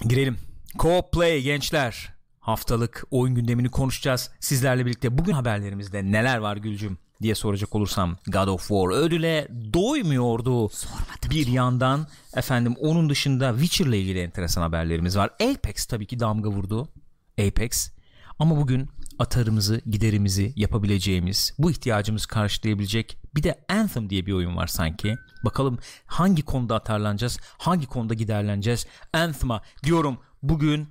Girelim. Co-op Play gençler. Haftalık oyun gündemini konuşacağız sizlerle birlikte. Bugün haberlerimizde neler var Gülcüm diye soracak olursam God of War ödüle doymuyordu. Sormadım bir ki. yandan efendim onun dışında Witcher'la ilgili enteresan haberlerimiz var. Apex tabii ki damga vurdu. Apex. Ama bugün atarımızı, giderimizi yapabileceğimiz, bu ihtiyacımızı karşılayabilecek bir de Anthem diye bir oyun var sanki. Bakalım hangi konuda atarlanacağız, hangi konuda giderleneceğiz. Anthem'a diyorum bugün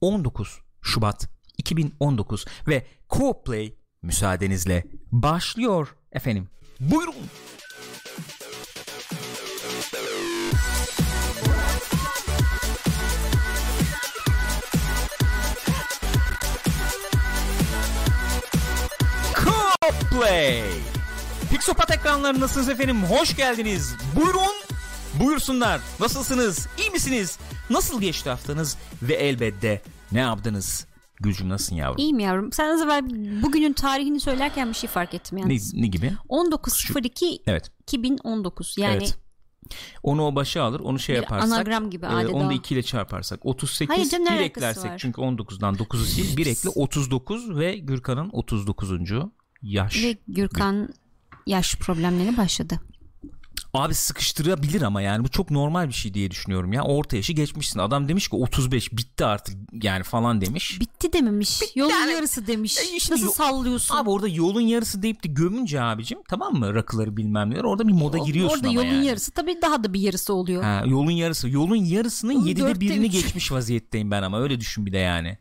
19 Şubat 2019 ve Co Play müsaadenizle başlıyor efendim. Buyurun. Play. Pixopat ekranlarındasınız efendim. Hoş geldiniz. Buyurun. Buyursunlar. Nasılsınız? İyi misiniz? Nasıl geçti haftanız? Ve elbette ne yaptınız? Gülcüm nasılsın yavrum? İyiyim yavrum. Sen az evvel bugünün tarihini söylerken bir şey fark ettim Ne, yalnız. ne gibi? 19.02 Evet. 2019 yani evet. Onu o başa alır. Onu şey bir yaparsak. anagram gibi e, adeta. onu da 2 ile çarparsak 38 Hayır canım, ne bir eklersek var? çünkü 19'dan 9'u sil bir ekle 39 ve Gürkan'ın 39. yaş. Ve Gürkan yaş problemleri başladı. Abi sıkıştırabilir ama yani bu çok normal bir şey diye düşünüyorum ya. Orta yaşı geçmişsin. Adam demiş ki 35 bitti artık yani falan demiş. Bitti dememiş. Yolun yani- yarısı demiş. E işte Nasıl yo- sallıyorsun? Abi orada yolun yarısı deyip de gömünce abicim tamam mı rakıları bilmem neler orada bir moda giriyorsun Orada ama yolun yani. yarısı tabii daha da bir yarısı oluyor. Ha, yolun yarısı. Yolun yarısının Yolun yedide dörtte birini üç. geçmiş vaziyetteyim ben ama öyle düşün bir de yani.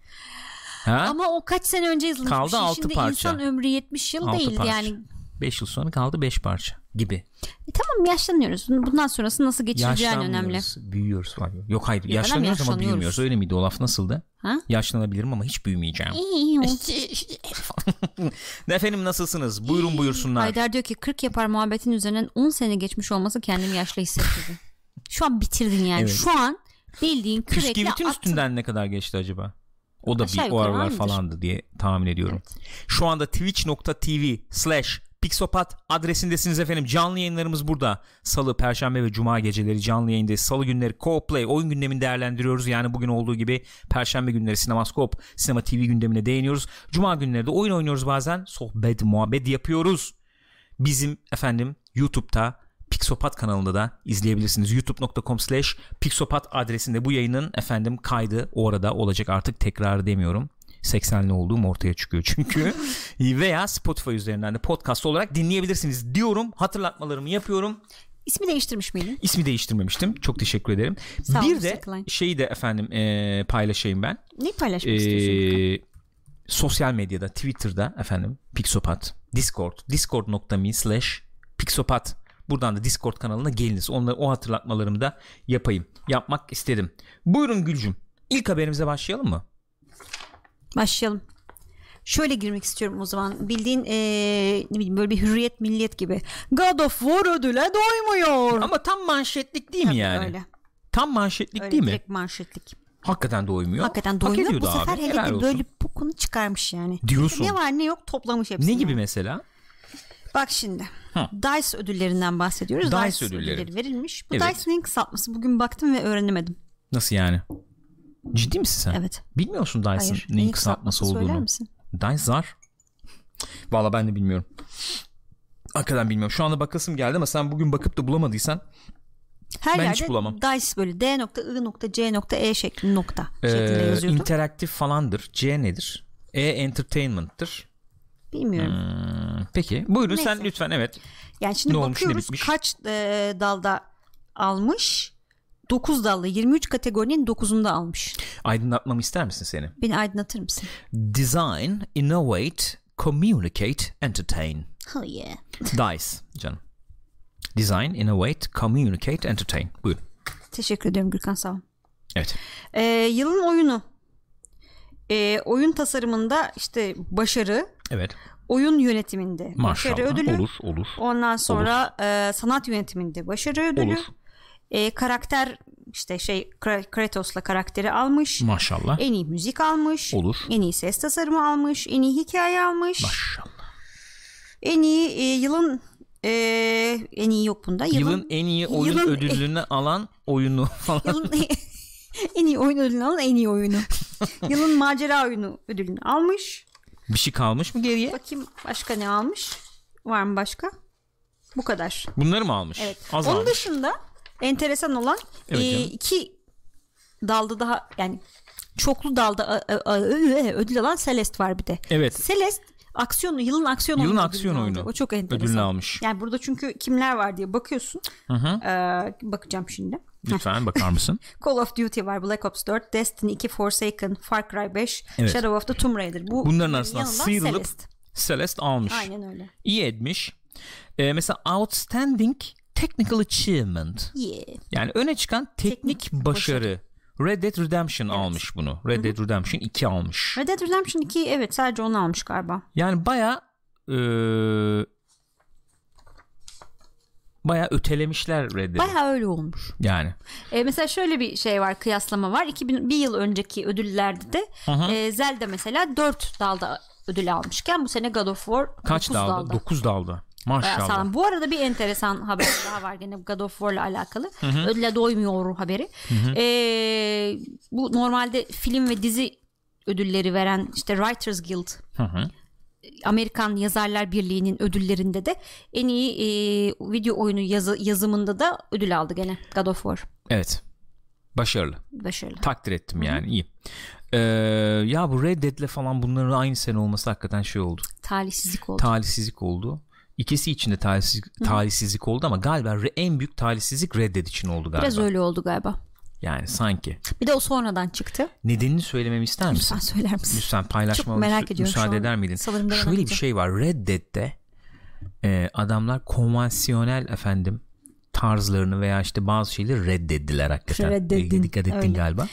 Ha? Ama o kaç sene önce yazılmış Kaldı bir şey. altı Şimdi parça. insan ömrü 70 yıl Altı değil parça. yani. 5 yıl sonra kaldı 5 parça gibi. E tamam yaşlanıyoruz. Bundan sonrası nasıl geçireceğin önemli. Büyüyoruz ya. Yok hayır Yok, yaşlanıyoruz ama büyümüyoruz. Öyle miydi o laf nasıldı? Ha? Yaşlanabilirim ama hiç büyümeyeceğim. Efendim nasılsınız? Buyurun buyursunlar. Haydar diyor ki 40 yapar muhabbetin üzerinden 10 sene geçmiş olması kendimi yaşlı hissettirdi. Şu an bitirdin yani. Evet. Şu an bildiğin kürekle Püsküvitin attın. üstünden ne kadar geçti acaba? O da Aşağı bir o aralar aynıdır. falandı diye tahmin ediyorum. Şu anda twitch.tv slash Pixopat adresindesiniz efendim. Canlı yayınlarımız burada. Salı, Perşembe ve Cuma geceleri canlı yayındayız. Salı günleri Co-Play oyun gündemini değerlendiriyoruz. Yani bugün olduğu gibi Perşembe günleri Sinemaskop, Sinema TV gündemine değiniyoruz. Cuma günleri de oyun oynuyoruz bazen. Sohbet, muhabbet yapıyoruz. Bizim efendim YouTube'da Pixopat kanalında da izleyebilirsiniz. youtube.com slash Pixopat adresinde bu yayının efendim kaydı orada olacak artık tekrar demiyorum. 80'li olduğum ortaya çıkıyor çünkü. Veya Spotify üzerinden de podcast olarak dinleyebilirsiniz diyorum. Hatırlatmalarımı yapıyorum. İsmi değiştirmiş miydin? İsmi değiştirmemiştim. Çok teşekkür ederim. Sağ bir de. Klein. şeyi de efendim eee, paylaşayım ben. Ne paylaşmak istiyorsun? Gürkan? Ee, sosyal medyada Twitter'da efendim Pixopat Discord discord.me slash Pixopat buradan da Discord kanalına geliniz onları o hatırlatmalarımı da yapayım yapmak istedim buyurun Gülcüm İlk haberimize başlayalım mı Başlayalım. Şöyle girmek istiyorum o zaman. Bildiğin eee, ne bileyim böyle bir hürriyet milliyet gibi. God of War ödüle doymuyor. ama tam manşetlik değil mi Tabii yani Öyle. tam manşetlik öyle değil mi direkt manşetlik. hakikaten doymuyor Hakikaten Hak doymuyor. ediyordu Bu sefer abi. hele de böyle bokunu çıkarmış yani. Diyorsun. Ne var ne yok toplamış hepsini. ne gibi mesela Bak şimdi. Hı. DICE ödüllerinden bahsediyoruz. DICE DICE, ödülleri. ödülleri verilmiş. Bu Evet. DICE'nin kısaltması. Bugün baktım ve öğrenemedim. nasıl yani ciddi misin sen Evet. bilmiyorsun Hayır. neyin kısaltması söyler olduğunu misin? Dice zar. Valla ben de bilmiyorum. Hakikaten bilmiyorum. Şu anda bakasım geldi ama sen bugün bakıp da bulamadıysan Her Ben yerde hiç bulamam. DICE böyle D.I.C.E şeklinde nokta e, şeklinde yazıyordu. interaktif falandır. C nedir? E entertainment'tır. Bilmiyorum. Hmm, peki. Buyurun sen Neyse. lütfen evet. Yani şimdi Ne olmuş, ne bakıyoruz bitmiş? kaç e, dalda almış. 9 dallı 23 kategorinin 9'unda almış. Aydınlatmamı ister misin seni? Beni aydınlatır mısın? Design, innovate, communicate, entertain. Oh yeah. Dice canım. Design, innovate, communicate, entertain. Buyurun. Teşekkür ederim Gürkan sağ ol. Evet. Ee, yılın oyunu. Ee, oyun tasarımında işte başarı, Evet. oyun yönetiminde Maşallah. başarı ödülü. Olur, olur. Ondan sonra e, sanat yönetiminde başarı ödülü. Olur. E, karakter işte şey Kra- Kratos'la karakteri almış. Maşallah. En iyi müzik almış. Olur. En iyi ses tasarımı almış. En iyi hikaye almış. Maşallah. En iyi e, yılın e, en iyi yok bunda. Yılın, Yılın en iyi oyun yılın- ödülünü alan oyunu falan. yılın, en iyi oyun ödülünü alan en iyi oyunu. Yılın macera oyunu ödülünü almış. Bir şey kalmış mı geriye? Bakayım başka ne almış? Var mı başka? Bu kadar. Bunları mı almış? Evet. Az Onun almış. dışında enteresan olan Evet e, canım. iki dalda daha yani çoklu dalda a- ödül alan Celeste var bir de. Evet. Celeste aksiyon yılın aksiyon Yılın oyunu aksiyon oyunu. O çok enteresan. Ödülünü almış. Yani burada çünkü kimler var diye bakıyorsun. Hı hı. Ee, bakacağım şimdi. Lütfen bakar mısın? Call of Duty var, Black Ops 4, Destiny 2, Forsaken, Far Cry 5, Evet. Shadow of the Tomb Raider. Bu Bunların arasından sıyrılıp Celeste. Celeste almış. Aynen öyle. İyi etmiş. Ee, mesela Outstanding Technical Achievement. Yeah. Yani öne çıkan teknik, Teknik başarı. Red Dead Redemption almış bunu. Red Dead Redemption 2 almış. Red Dead Redemption 2 evet sadece onu almış galiba. Yani baya baya ötelemişler Red. Baya öyle olmuş. Yani. E, mesela şöyle bir şey var kıyaslama var. 2000 bir yıl önceki ödüllerde de e, Zelda mesela 4 dalda ödül almışken bu sene God of War Kaç 9 dalda? dalda. 9 dalda. Maşallah. sağlam. Bu arada bir enteresan haber daha var gene God of War'la alakalı. Ödüle doymuyor haberi. Ee, bu normalde film ve dizi ödülleri veren işte Writers Guild Hı hı. Amerikan Yazarlar Birliği'nin ödüllerinde de en iyi e, video oyunu yazı, yazımında da ödül aldı gene God of War. Evet. Başarılı. Başarılı. Takdir ettim yani iyi. Ee, ya bu Red Dead'le falan bunların aynı sene olması hakikaten şey oldu. Talihsizlik oldu. Talihsizlik oldu. İkisi için de talihsizlik, talihsizlik oldu ama galiba en büyük talihsizlik Red Dead için oldu galiba. Biraz öyle oldu galiba. Yani sanki. Bir de o sonradan çıktı. Nedenini söylememi ister misin? Lütfen söyler misin? Lütfen paylaşmama Çok merak ediyorum şu müsaade eder miydin? Sanırım Şöyle bir dayanamayacağım. şey var. Red Dead'de e, adamlar konvansiyonel efendim tarzlarını veya işte bazı şeyleri reddettiler hakikaten. Reddettin, E, Dikkat ettin öyle. galiba.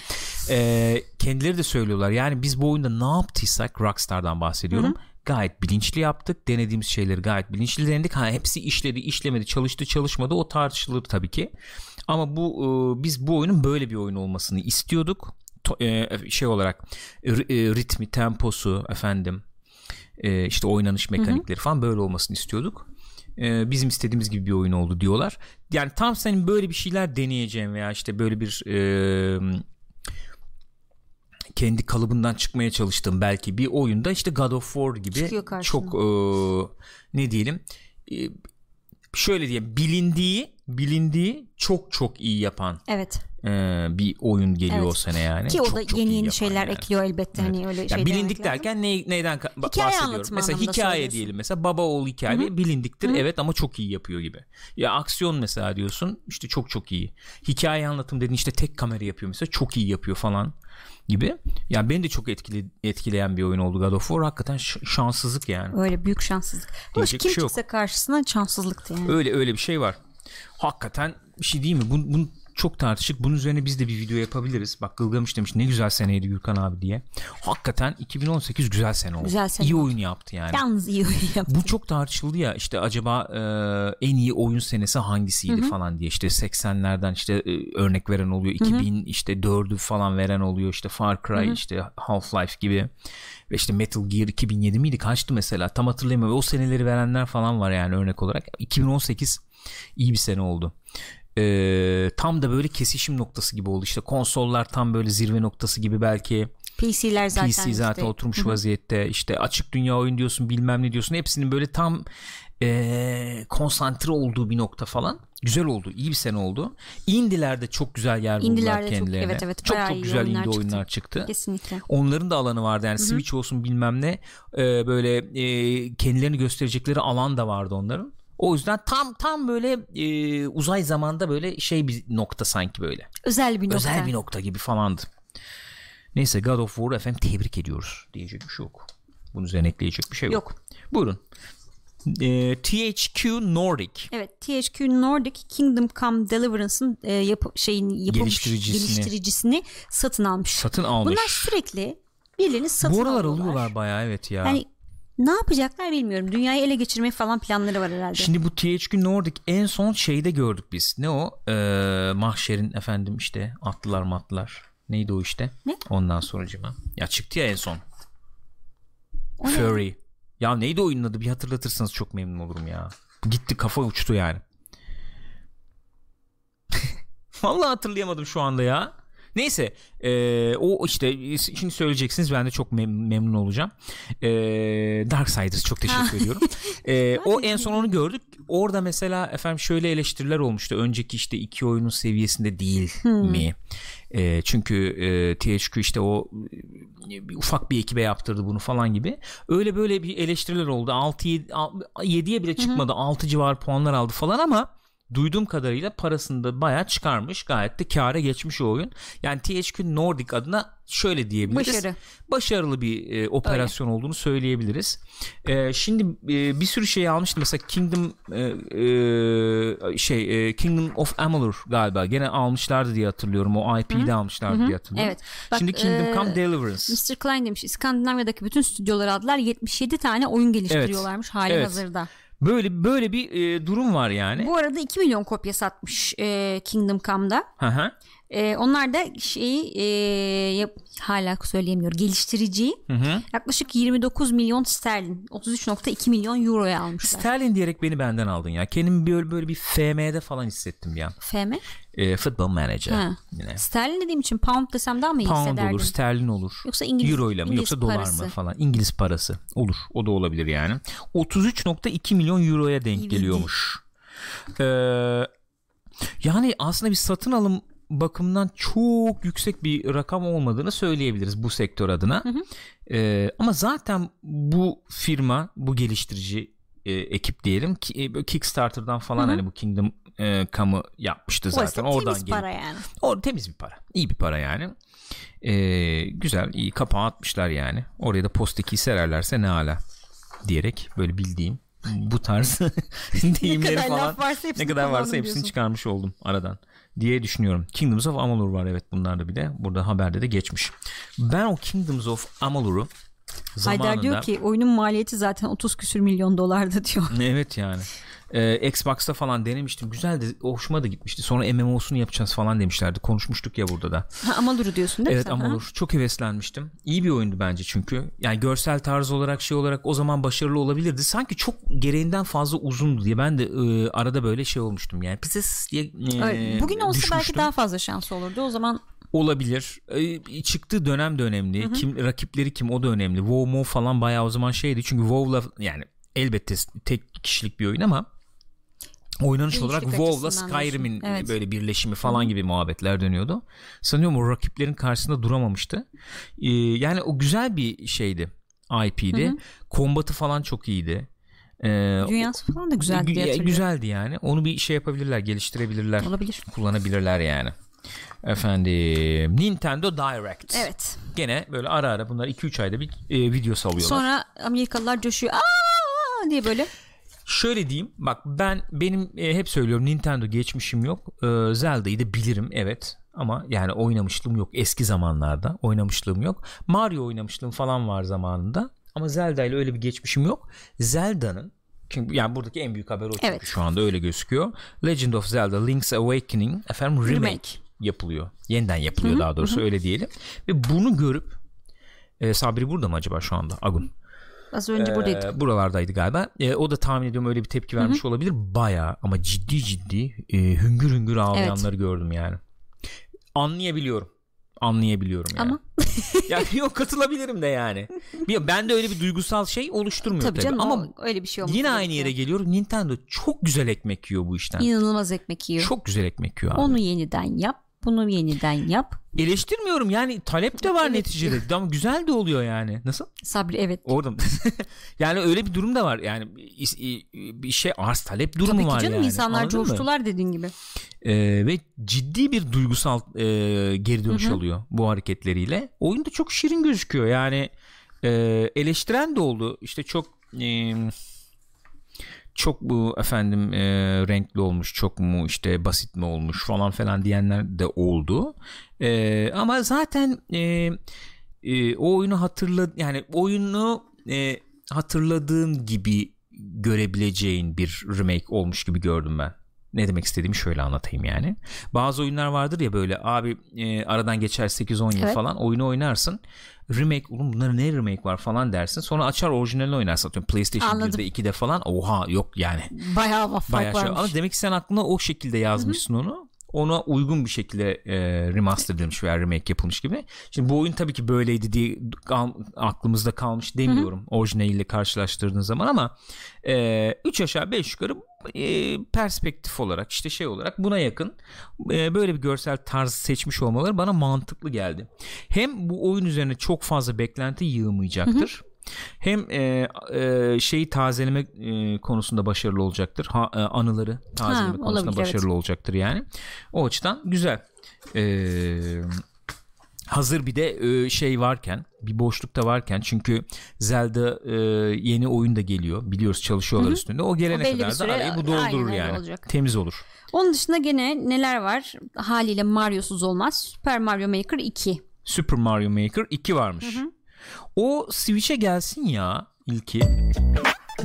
E, kendileri de söylüyorlar. Yani biz bu oyunda ne yaptıysak Rockstar'dan bahsediyorum. Gayet bilinçli yaptık. Denediğimiz şeyleri gayet bilinçli denedik. Ha hepsi işledi, işlemedi, çalıştı, çalışmadı. O tartışılır tabii ki. Ama bu e, biz bu oyunun böyle bir oyun olmasını istiyorduk. To- e, şey olarak e, ritmi, temposu efendim e, işte oynanış mekanikleri falan böyle olmasını istiyorduk. E, bizim istediğimiz gibi bir oyun oldu diyorlar. Yani tam senin böyle bir şeyler deneyeceğin veya işte böyle bir e, kendi kalıbından çıkmaya çalıştığım belki bir oyunda işte God of War gibi çok e, ne diyelim e, şöyle diyeyim bilindiği bilindiği çok çok iyi yapan Evet. e, bir oyun geliyor Evet. o sene yani. Ki o Çok da çok yeni yeni şeyler yani. ekliyor elbette hani öyle Ya şey bilindik derken ne, neyden bahsediyorum? Mesela hikaye diyelim. Mesela baba oğul hikaye bilindiktir evet ama çok iyi yapıyor gibi. Ya aksiyon mesela diyorsun işte çok çok iyi. Hikaye anlatım dediğin işte tek kamera yapıyor mesela çok iyi yapıyor falan gibi. Ya beni de çok etkili, etkileyen bir oyun oldu God of War. Hakikaten şanssızlık yani. Öyle büyük şanssızlık. Diyecek kim şey çıksa karşısına şanssızlıktı yani. Öyle öyle bir şey var. Hakikaten bir şey değil mi? Bunu, bunu çok tartışık. Bunun üzerine biz de bir video yapabiliriz. Bak Gılgamış demiş ne güzel seneydi Gürkan abi diye. Hakikaten 2018 güzel sene oldu. Güzel sene İyi oldu. oyun yaptı yani. Yalnız iyi oyun yaptı. Bu çok tartışıldı ya işte acaba e, en iyi oyun senesi hangisiydi falan diye işte 80'lerden işte e, örnek veren oluyor 2000 işte 4'ü falan veren oluyor işte Far Cry işte Half-Life gibi ve işte Metal Gear 2007 miydi kaçtı mesela tam hatırlayamıyorum o seneleri verenler falan var yani örnek olarak 2018 iyi bir sene oldu. E, tam da böyle kesişim noktası gibi oldu. İşte konsollar tam böyle zirve noktası gibi belki. PC'ler zaten PC zaten işte. oturmuş vaziyette. İşte açık dünya oyun diyorsun bilmem ne diyorsun. Hepsinin böyle tam eee, konsantre olduğu bir nokta falan. Güzel oldu iyi bir sene oldu. İndilerde çok güzel yer buldular İndilerde çok- kendilerine. evet, evet, çok çok güzel oyunlar indie çıktı. oyunlar çıktı. Kesinlikle. onların da alanı vardı. Yani Switch olsun bilmem ne eee, böyle eee, kendilerini gösterecekleri alan da vardı onların o yüzden tam tam böyle eee, uzay zamanda böyle şey bir nokta sanki böyle Özel bir nokta. özel bir nokta gibi falandı. Neyse God of War efendim tebrik ediyoruz. Diyecek bir şey yok. Bunun üzerine ekleyecek bir şey yok. Yok. Buyurun. Ee, THQ Nordic Evet THQ Nordic Kingdom Come Deliverance'ın e, yapı, şeyin yapılmış Geliştiricisini. geliştiricisini satın almış. satın almış. Bunlar sürekli birilerini satın Bu aralar alıyorlar. alıyorlar bayağı evet ya. Yani ne yapacaklar bilmiyorum. Dünyayı ele geçirme falan planları var herhalde. Şimdi bu THQ Nordic en son şeyde gördük biz. Ne o? Ee, Mahşer'in efendim işte atlılar matlılar. Neydi o işte? Ne? Ondan sonracıma. Ya çıktı ya en son. O ne? Furry. Ya neydi oyunun adı bir hatırlatırsanız çok memnun olurum ya. Gitti kafa uçtu yani. Vallahi hatırlayamadım şu anda ya. Neyse e, o işte şimdi söyleyeceksiniz ben de çok mem- memnun olacağım. E, Darksiders çok teşekkür ediyorum. E, o en son onu gördük. Orada mesela efendim şöyle eleştiriler olmuştu. Önceki işte iki oyunun seviyesinde değil Hmm. mi? E, çünkü e, THQ işte o e, ufak bir ekibe yaptırdı bunu falan gibi. Öyle böyle bir eleştiriler oldu. 6 7'ye bile çıkmadı. 6 civar puanlar aldı falan ama duyduğum kadarıyla parasını da bayağı çıkarmış. Gayet de kâra geçmiş o oyun. Yani THQ Nordic adına şöyle diyebiliriz. Başarı. Başarılı bir e, operasyon olduğunu söyleyebiliriz. E, şimdi e, bir sürü şey almıştım. Mesela Kingdom e, e, şey e, Kingdom of Amalur galiba. Gene almışlardı diye hatırlıyorum. O IP'yi de almışlardı diye hatırlıyorum. Evet. Bak, şimdi Kingdom e, Come Deliverance. Mr. Klein demiş İskandinavya'daki bütün stüdyoları aldılar 77 tane oyun geliştiriyorlarmış hali Evet. hazırda. Böyle böyle bir e, durum var yani. Bu arada 2 milyon kopya satmış e, Kingdom Come'da. Hı hı. E, onlar da şeyi e, yap- hala söyleyemiyor geliştiriciyi Hı hı. yaklaşık 29 milyon sterlin 33.2 milyon euroya almışlar. Sterling diyerek beni benden aldın ya. Kendimi böyle böyle bir FM'de falan hissettim ya. FM? E, football manager. Ha. Yine. Sterlin dediğim için pound desem daha mı iyi Pound hissederdin? olur, sterlin olur. Yoksa İngiliz, Euro ile mi İngiliz yoksa dolar parası. mı falan. İngiliz parası olur. O da olabilir yani. 33.2 milyon euroya denk geliyormuş. Ee, yani aslında bir satın alım bakımından çok yüksek bir rakam olmadığını söyleyebiliriz bu sektör adına. Ee, ama zaten bu firma, bu geliştirici e, ekip diyelim ki e, Kickstarter'dan falan hani bu Kingdom e, Come'ı yapmıştı zaten. Oradan temiz gelip para yani. o temiz bir para. İyi bir para yani. Ee, güzel, iyi kapağı atmışlar yani. Oraya da post sererlerse ne ala diyerek böyle bildiğim bu tarz deyimleri kadar falan ne kadar varsa hepsini diyorsun. çıkarmış oldum aradan diye düşünüyorum. Kingdoms of Amalur var evet bunlar da bir de burada haberde de geçmiş. Ben o Kingdoms of Amalur'u zamanında Haydar diyor ki oyunun maliyeti zaten 30 küsür milyon dolardı diyor. Evet yani. Ee, Xbox'ta falan denemiştim. Güzel de hoşuma da gitmişti. Sonra MMO'sunu yapacağız falan demişlerdi. Konuşmuştuk ya burada da. Ha, Amalur'u diyorsun değil mi Evet sen? ama ha? Çok heveslenmiştim. İyi bir oyundu bence çünkü. Yani görsel tarz olarak şey olarak o zaman başarılı olabilirdi. Sanki çok gereğinden fazla uzundu diye ben de e, arada böyle şey olmuştum. Yani pis diye e, Bugün olsa belki düşmüştüm. daha fazla şansı olurdu. O zaman olabilir. E, çıktığı dönem de önemli. Kim rakipleri kim o da önemli. WoW falan bayağı o zaman şeydi. Çünkü WoW'la yani elbette tek kişilik bir oyun ama oynanış Gençlik olarak WoW'la Skyrim'in. Evet. böyle birleşimi falan gibi muhabbetler dönüyordu. Sanıyorum o rakiplerin karşısında duramamıştı. Ee, yani o güzel bir şeydi. IP'di. Kombatı falan çok iyiydi. Ee, dünyası falan da güzeldi diye. Güzeldi yani. Onu bir şey yapabilirler, geliştirebilirler. Olabilir. Kullanabilirler yani. Efendim Nintendo Direct. Evet. Gene böyle ara ara bunlar 2-3 ayda bir e, video salıyorlar. Sonra Amerikalılar coşuyor. Aa diye böyle. Şöyle diyeyim bak ben benim e, hep söylüyorum Nintendo geçmişim yok. E, Zelda'yı da bilirim evet ama yani oynamışlığım yok eski zamanlarda oynamışlığım yok. Mario oynamışlığım falan var zamanında ama Zelda ile öyle bir geçmişim yok. Zelda'nın çünkü yani buradaki en büyük haber o çünkü Evet. şu anda öyle gözüküyor. Legend of Zelda Link's Awakening efendim remake, Remake. yapılıyor. Yeniden yapılıyor daha doğrusu öyle diyelim. Ve bunu görüp e, Sabri burada mı acaba şu anda? Agun. Az önce buradaydı. Ee, buralardaydı galiba. Ee, o da tahmin ediyorum öyle bir tepki vermiş olabilir. Baya ama ciddi ciddi e, hüngür hüngür ağlayanları gördüm yani. Anlayabiliyorum. Anlayabiliyorum yani. Ama yani yok katılabilirim de yani. Ben de öyle bir duygusal şey oluşturmuyor tabii tabii. canım Ama öyle bir şey olmuş. yine aynı yere geliyorum. Nintendo çok güzel ekmek yiyor bu işten. İnanılmaz ekmek yiyor. Çok güzel ekmek yiyor abi. Onu yeniden yap. Bunu yeniden yap. Eleştirmiyorum yani talep de var Evet. neticede. Ama güzel de oluyor yani. Nasıl? Sabri evet. Orada yani öyle bir durum da var. Yani bir şey arz talep durumu Tabii var ki canım yani. insanlar Anladın mı? coştular dediğin gibi. Ee, ve ciddi bir duygusal e, geri dönüş oluyor bu hareketleriyle. Oyunda çok şirin gözüküyor. Yani e, eleştiren de oldu. İşte çok e, çok bu efendim e, renkli olmuş, çok mu işte basit mi olmuş falan falan diyenler de oldu. E, ama zaten e, e, o oyunu hatırla yani oyunu e, hatırladığın gibi görebileceğin bir remake olmuş gibi gördüm ben. Ne demek istediğimi şöyle anlatayım yani. Bazı oyunlar vardır ya böyle abi e, aradan geçer 8-10 yıl Evet. falan oyunu oynarsın. Remake oğlum bunların ne remake var falan dersin. Sonra açar orijinalini oynarsın. Atıyorum PlayStation Anladım. 1'de 2'de falan. Oha yok yani. Bayağı fark Bayağı şey. Ama demek ki sen aklına o şekilde yazmışsın onu. Ona uygun bir şekilde e, remaster edilmiş veya remake yapılmış gibi. Şimdi bu oyun tabii ki böyleydi diye aklımızda kalmış demiyorum orijinaliyle karşılaştırdığın zaman ama 3 aşağı 5 yukarı e, perspektif olarak işte şey olarak buna yakın e, böyle bir görsel tarz seçmiş olmaları bana mantıklı geldi. Hem bu oyun üzerine çok fazla beklenti yığmayacaktır. Hem e, e, şeyi tazeleme e, konusunda başarılı olacaktır. Ha, e, anıları tazeleme Ha, konusunda olabilir, başarılı olacaktır yani. O açıdan güzel. Eee hazır bir de e, şey varken bir boşlukta varken çünkü Zelda e, yeni oyun da geliyor biliyoruz çalışıyorlar üstünde o gelene O kadar da süre arayı bu doldurur yani olacak. temiz olur. Onun dışında gene neler var? Haliyle Mario'suz olmaz. Super Mario Maker 2. Super Mario Maker 2 varmış. O Switch'e gelsin ya ilki.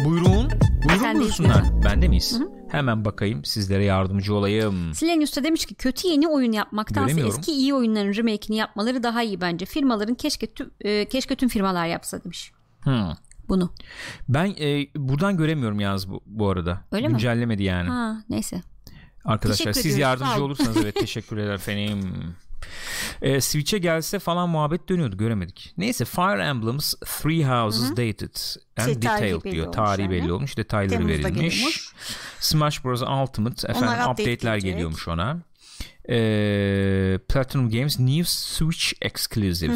Buyurun. Buyurun buyursunlar. Bende miyiz? Hemen bakayım sizlere yardımcı olayım. Silenius da demiş ki kötü yeni oyun yapmaktansa eski iyi oyunların remake'ini yapmaları daha iyi bence. Firmaların keşke tüm, e, keşke tüm firmalar yapsa demiş Hmm. bunu. Ben e, buradan göremiyorum yalnız bu, bu arada. Öyle mi? Güncellemedi yani. Ha neyse. Arkadaşlar siz yardımcı olursanız evet teşekkür eder efendim. Ee, Switch'e gelse falan muhabbet dönüyordu göremedik. Neyse Fire Emblem's Three Houses Dated and Şey, Detailed diyor. Tarihi yani. belli olmuş. Detayları Temmuz'da verilmiş. geliyormuş. Smash Bros. Ultimate efendim Onlar update update'ler geliyormuş ona. Ee, Platinum Games New Switch Exclusive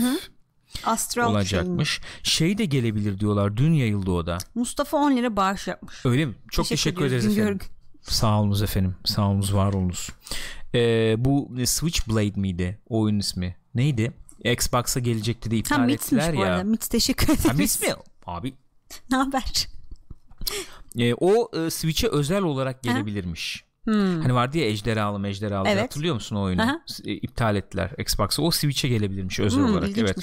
Astral olacakmış. Şey de gelebilir diyorlar. Dün yayıldı o da. Mustafa 10 lira bağış yapmış. Öyle mi? Çok teşekkür, ediyoruz ederiz efendim. Sağ olunuz efendim. Sağ olunuz var olunuz. Ee, bu Switchblade miydi? O oyunun ismi. Neydi? Xbox'a gelecekti de Ha iptal Mits'miş ettiler bu ya. arada. Mits teşekkür ederiz. Ha Mits mi? Abi ne haber? e, o e, Switch'e özel olarak gelebilirmiş. Hani vardı ya ejderhalı mejderhalı Evet. hatırlıyor musun o oyunu? Aha. E, iptal ettiler Xbox'a. O Switch'e gelebilirmiş özel Hmm, olarak. Evet.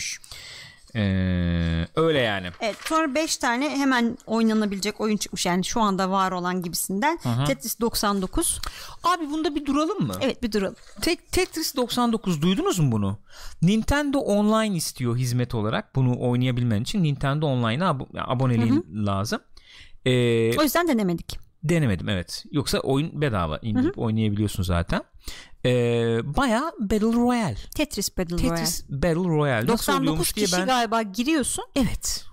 Ee, öyle yani. Evet sonra 5 tane hemen oynanabilecek oyun çıkmış yani şu anda var olan gibisinden. Tetris 99. Abi bunda bir duralım mı? Evet bir duralım. Tek Tetris 99 duydunuz mu bunu? Nintendo Online istiyor hizmet olarak bunu oynayabilmen için Nintendo Online'a abo- aboneliğin lazım. Ee, O yüzden denemedik. denemedim evet. Yoksa oyun bedava indirip oynayabiliyorsun zaten. Ee, Baya Battle Royale. Tetris Battle Royale. Tetris Battle Royale. Nasıl 99 oluyormuş diye kişi ben galiba giriyorsun evet.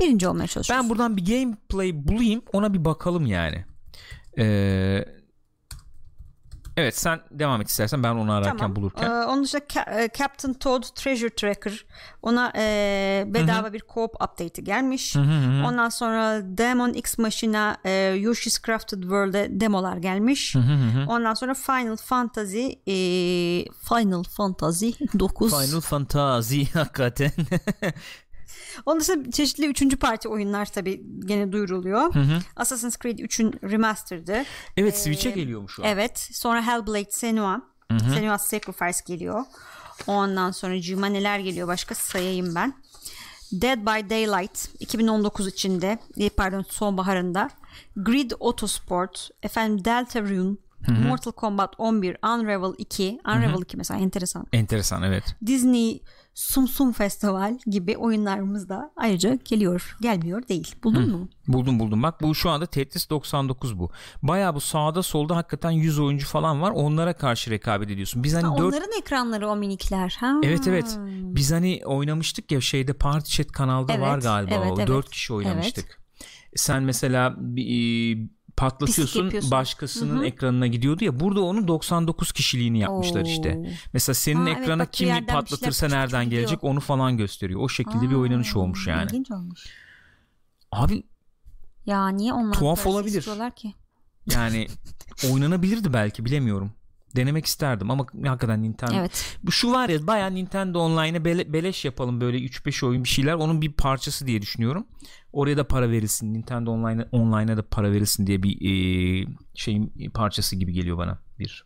birinci olmaya çalışıyorsun. Ben buradan bir gameplay bulayım ona bir bakalım yani. Ee, evet sen devam et istersen ben onu ararken Tamam. bulurken. Ee, onun dışında Ca- e, Captain Toad Treasure Tracker ona e, bedava bir co-op update'i gelmiş. Ondan sonra Demon X Machina e, Yoshi's Crafted World'e demolar gelmiş. Ondan sonra Final Fantasy e, Final Fantasy 9. Final Fantasy hakikaten. Onun dışında çeşitli üçüncü parti oyunlar tabi gene duyuruluyor. Assassin's Creed 3'ün remastered'ı. evet Switch'e geliyormuş o. Evet. Sonra Hellblade Senua. Senua's Sacrifice geliyor. Ondan sonra cıma neler geliyor başka sayayım ben. Dead by Daylight 2019 içinde e, pardon sonbaharında Grid Autosport efendim Deltarune Mortal Kombat 11 Unravel 2 Unravel 2 mesela enteresan Enteresan evet. Disney Sum Sum Festival gibi oyunlarımız da ayrıca geliyor gelmiyor değil buldun mu? Buldum buldum bak bu şu anda Tetris 99 bu. Baya bu sağda solda hakikaten 100 oyuncu falan var onlara karşı rekabet ediyorsun. Biz hani Ha, 4 Onların ekranları o minikler. Ha. Evet evet. Biz hani oynamıştık ya şeyde Party Chat kanalda Evet, var galiba evet, o. evet. 4 kişi oynamıştık. Sen mesela bir, patlatıyorsun başkasının ekranına gidiyordu ya burada onun 99 kişiliğini yapmışlar Oo. işte. Mesela senin Ha, evet, ekrana bir kim patlatırsa nereden gelecek gidiyor. onu falan gösteriyor. O şekilde bir oynanış olmuş yani. İlginç olmuş. Abi Ya niye onlar Tuhaf olabilir. ki? yani oynanabilirdi belki bilemiyorum. Denemek isterdim ama hakikaten Nintendo Evet. Bu şu var ya bayağı Nintendo Online'e bele- beleş yapalım böyle 3-5 oyun bir şeyler onun bir parçası diye düşünüyorum. Oraya da para verilsin. Nintendo Online'a Online'a da para verilsin diye bir e, şeyin parçası gibi geliyor bana. Bir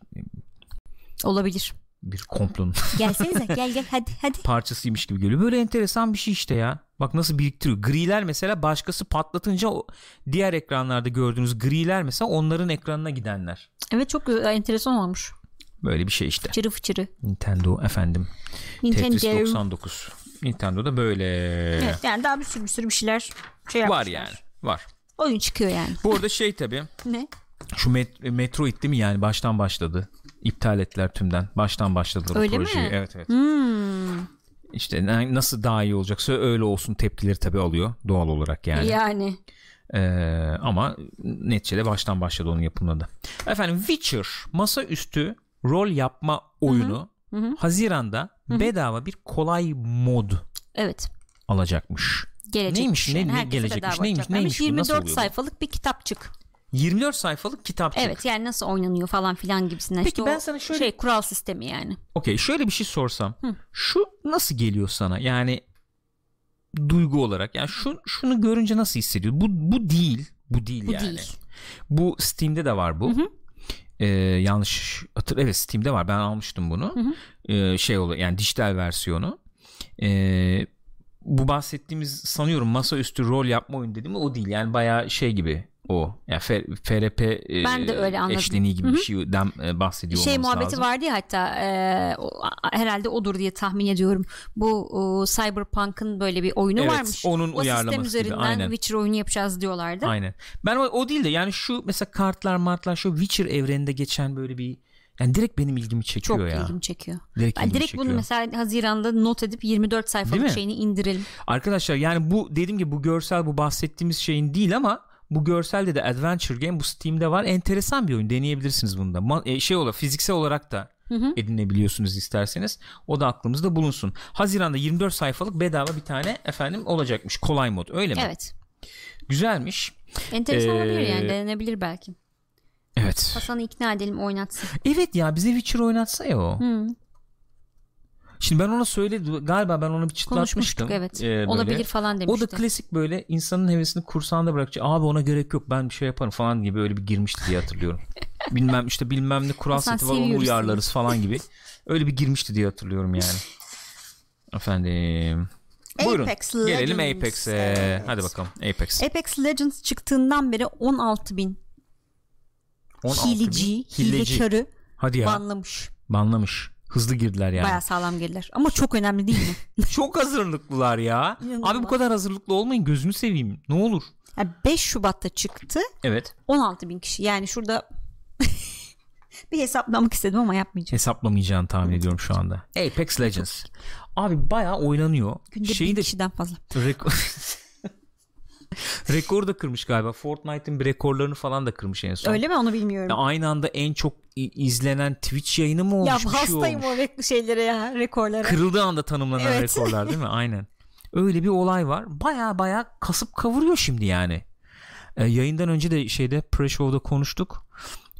Olabilir. bir komplonun Gelsenize gel gel hadi hadi. parçasıymış gibi geliyor. Böyle enteresan bir şey işte ya. Bak nasıl biriktiriyor. Griler mesela başkası patlatınca o diğer ekranlarda gördüğünüz griler mesela onların ekranına gidenler. Evet çok güzel, enteresan olmuş. Böyle bir şey işte. Fıçırı fıçırı. Nintendo efendim. Nintendo. Tetris 99. Nintendo'da böyle Evet, yani daha bir sürü bir sürü bir şeyler şey yapmışlar. var yani. Var. Oyun çıkıyor yani. Bu arada şey tabi Ne? şu Met- Metroid değil mi yani baştan başladı. İptal ettiler tümden. Baştan başladılar Öyle projeyi. mi? Evet evet. Hmm, İşte na- nasıl daha iyi olacaksa öyle olsun tepkileri tabii alıyor doğal olarak yani. yani. Ee, ama neticede baştan başladı onun yapımında da. Efendim Witcher masaüstü rol yapma oyunu Hı hı. Haziran'da bedava bir kolay mod Evet. alacakmış. Gelecekmiş. Neymiş, ne- yani. ne Herkese gelecekmiş, neymiş, neymiş bu, nasıl 24 oluyor bu? sayfalık bir kitapçık. 24 sayfalık kitapçık. Evet yani nasıl oynanıyor falan filan gibisinden. Peki İşte ben sana şöyle- şey kural sistemi yani. Okey şöyle bir şey sorsam. Şu nasıl geliyor sana? Yani duygu olarak. Yani şu şunu görünce nasıl hissediyor? Bu bu değil. Bu değil Bu yani. değil. Bu Steam'de de var bu. Ee, yanlış hatır evet Steam'de var. Ben almıştım bunu. Ee, şey oluyor yani dijital versiyonu. Ee, bu bahsettiğimiz sanıyorum masaüstü rol yapma oyunu dedim o değil. Yani bayağı şey gibi o. Yani F- FRP e, Ben de öyle anladım. eşleniği gibi bir şeyden e, bahsediyor Şey muhabbeti lazım. vardı ya hatta e, o- a- herhalde odur diye tahmin ediyorum. Bu o, Cyberpunk'ın böyle bir oyunu Evet, varmış. onun o uyarlaması sistem gibi, üzerinden aynen. Witcher oyunu yapacağız diyorlardı. Aynen. Ben o, o değil de yani şu mesela kartlar martlar şu Witcher evreninde geçen böyle bir yani direkt benim ilgimi çekiyor Çok ya. ilgimi çekiyor. Direkt Ben ilgimi direkt bunu çekiyor. mesela Haziran'da not edip 24 Değil sayfalık şeyini indirelim. Arkadaşlar yani bu dediğim gibi bu görsel bu bahsettiğimiz şeyin değil ama bu görselde de Adventure Game bu Steam'de var. Enteresan bir oyun. Deneyebilirsiniz bunu da. Ma- e, şey olarak fiziksel olarak da edinebiliyorsunuz isterseniz. O da aklımızda bulunsun. Haziran'da 24 sayfalık bedava bir tane efendim olacakmış. Kolay mod. Öyle mi? Evet. Güzelmiş. Enteresan Ee, olabilir yani denenebilir belki. Evet. Hasan'ı ikna edelim oynatsın. Evet ya bize Witcher oynatsa ya o. Şimdi ben ona söyledim galiba ben onu bir çıtlatmıştım. Evet. Böyle. Olabilir falan O demişti. da klasik böyle insanın hevesini kursağında bırakacak. Abi ona gerek yok ben bir şey yaparım falan gibi öyle bir girmişti diye hatırlıyorum. bilmem işte bilmem ne kural Hasan seti var onu uyarlarız falan gibi. Öyle bir girmişti diye hatırlıyorum yani. Efendim. Buyurun. Apex Gelelim Legends. Apex'e. Evet. Hadi bakalım Apex. Apex Legends çıktığından beri 16 bin 16 bin. Hileci, Hileci. hilekarı Hadi ya. banlamış. Banlamış. Hızlı girdiler yani. Baya sağlam gelirler. Ama çok önemli değil mi? Çok hazırlıklılar ya. İnanılmaz. Abi bu kadar hazırlıklı olmayın gözünü seveyim. Ne olur. Yani 5 Şubat'ta çıktı. Evet. 16 bin kişi. Yani şurada bir hesaplamak istedim ama yapmayacağım. Hesaplamayacağını tahmin ediyorum şu anda. Apex Legends. Abi bayağı oynanıyor. Günde Şeyi bin de kişiden fazla. rekor da kırmış galiba. Fortnite'ın bir rekorlarını falan da kırmış en son. Öyle mi onu bilmiyorum. Ya aynı anda en çok izlenen Twitch yayını mı olmuş Ya şey hastayım olmuş. o şeylere ya rekorlara. Kırıldığı anda tanımlanan Evet. rekorlar değil mi? Aynen. Öyle bir olay var. Baya baya kasıp kavuruyor şimdi yani. Ee, yayından önce de şeyde pre-show'da konuştuk.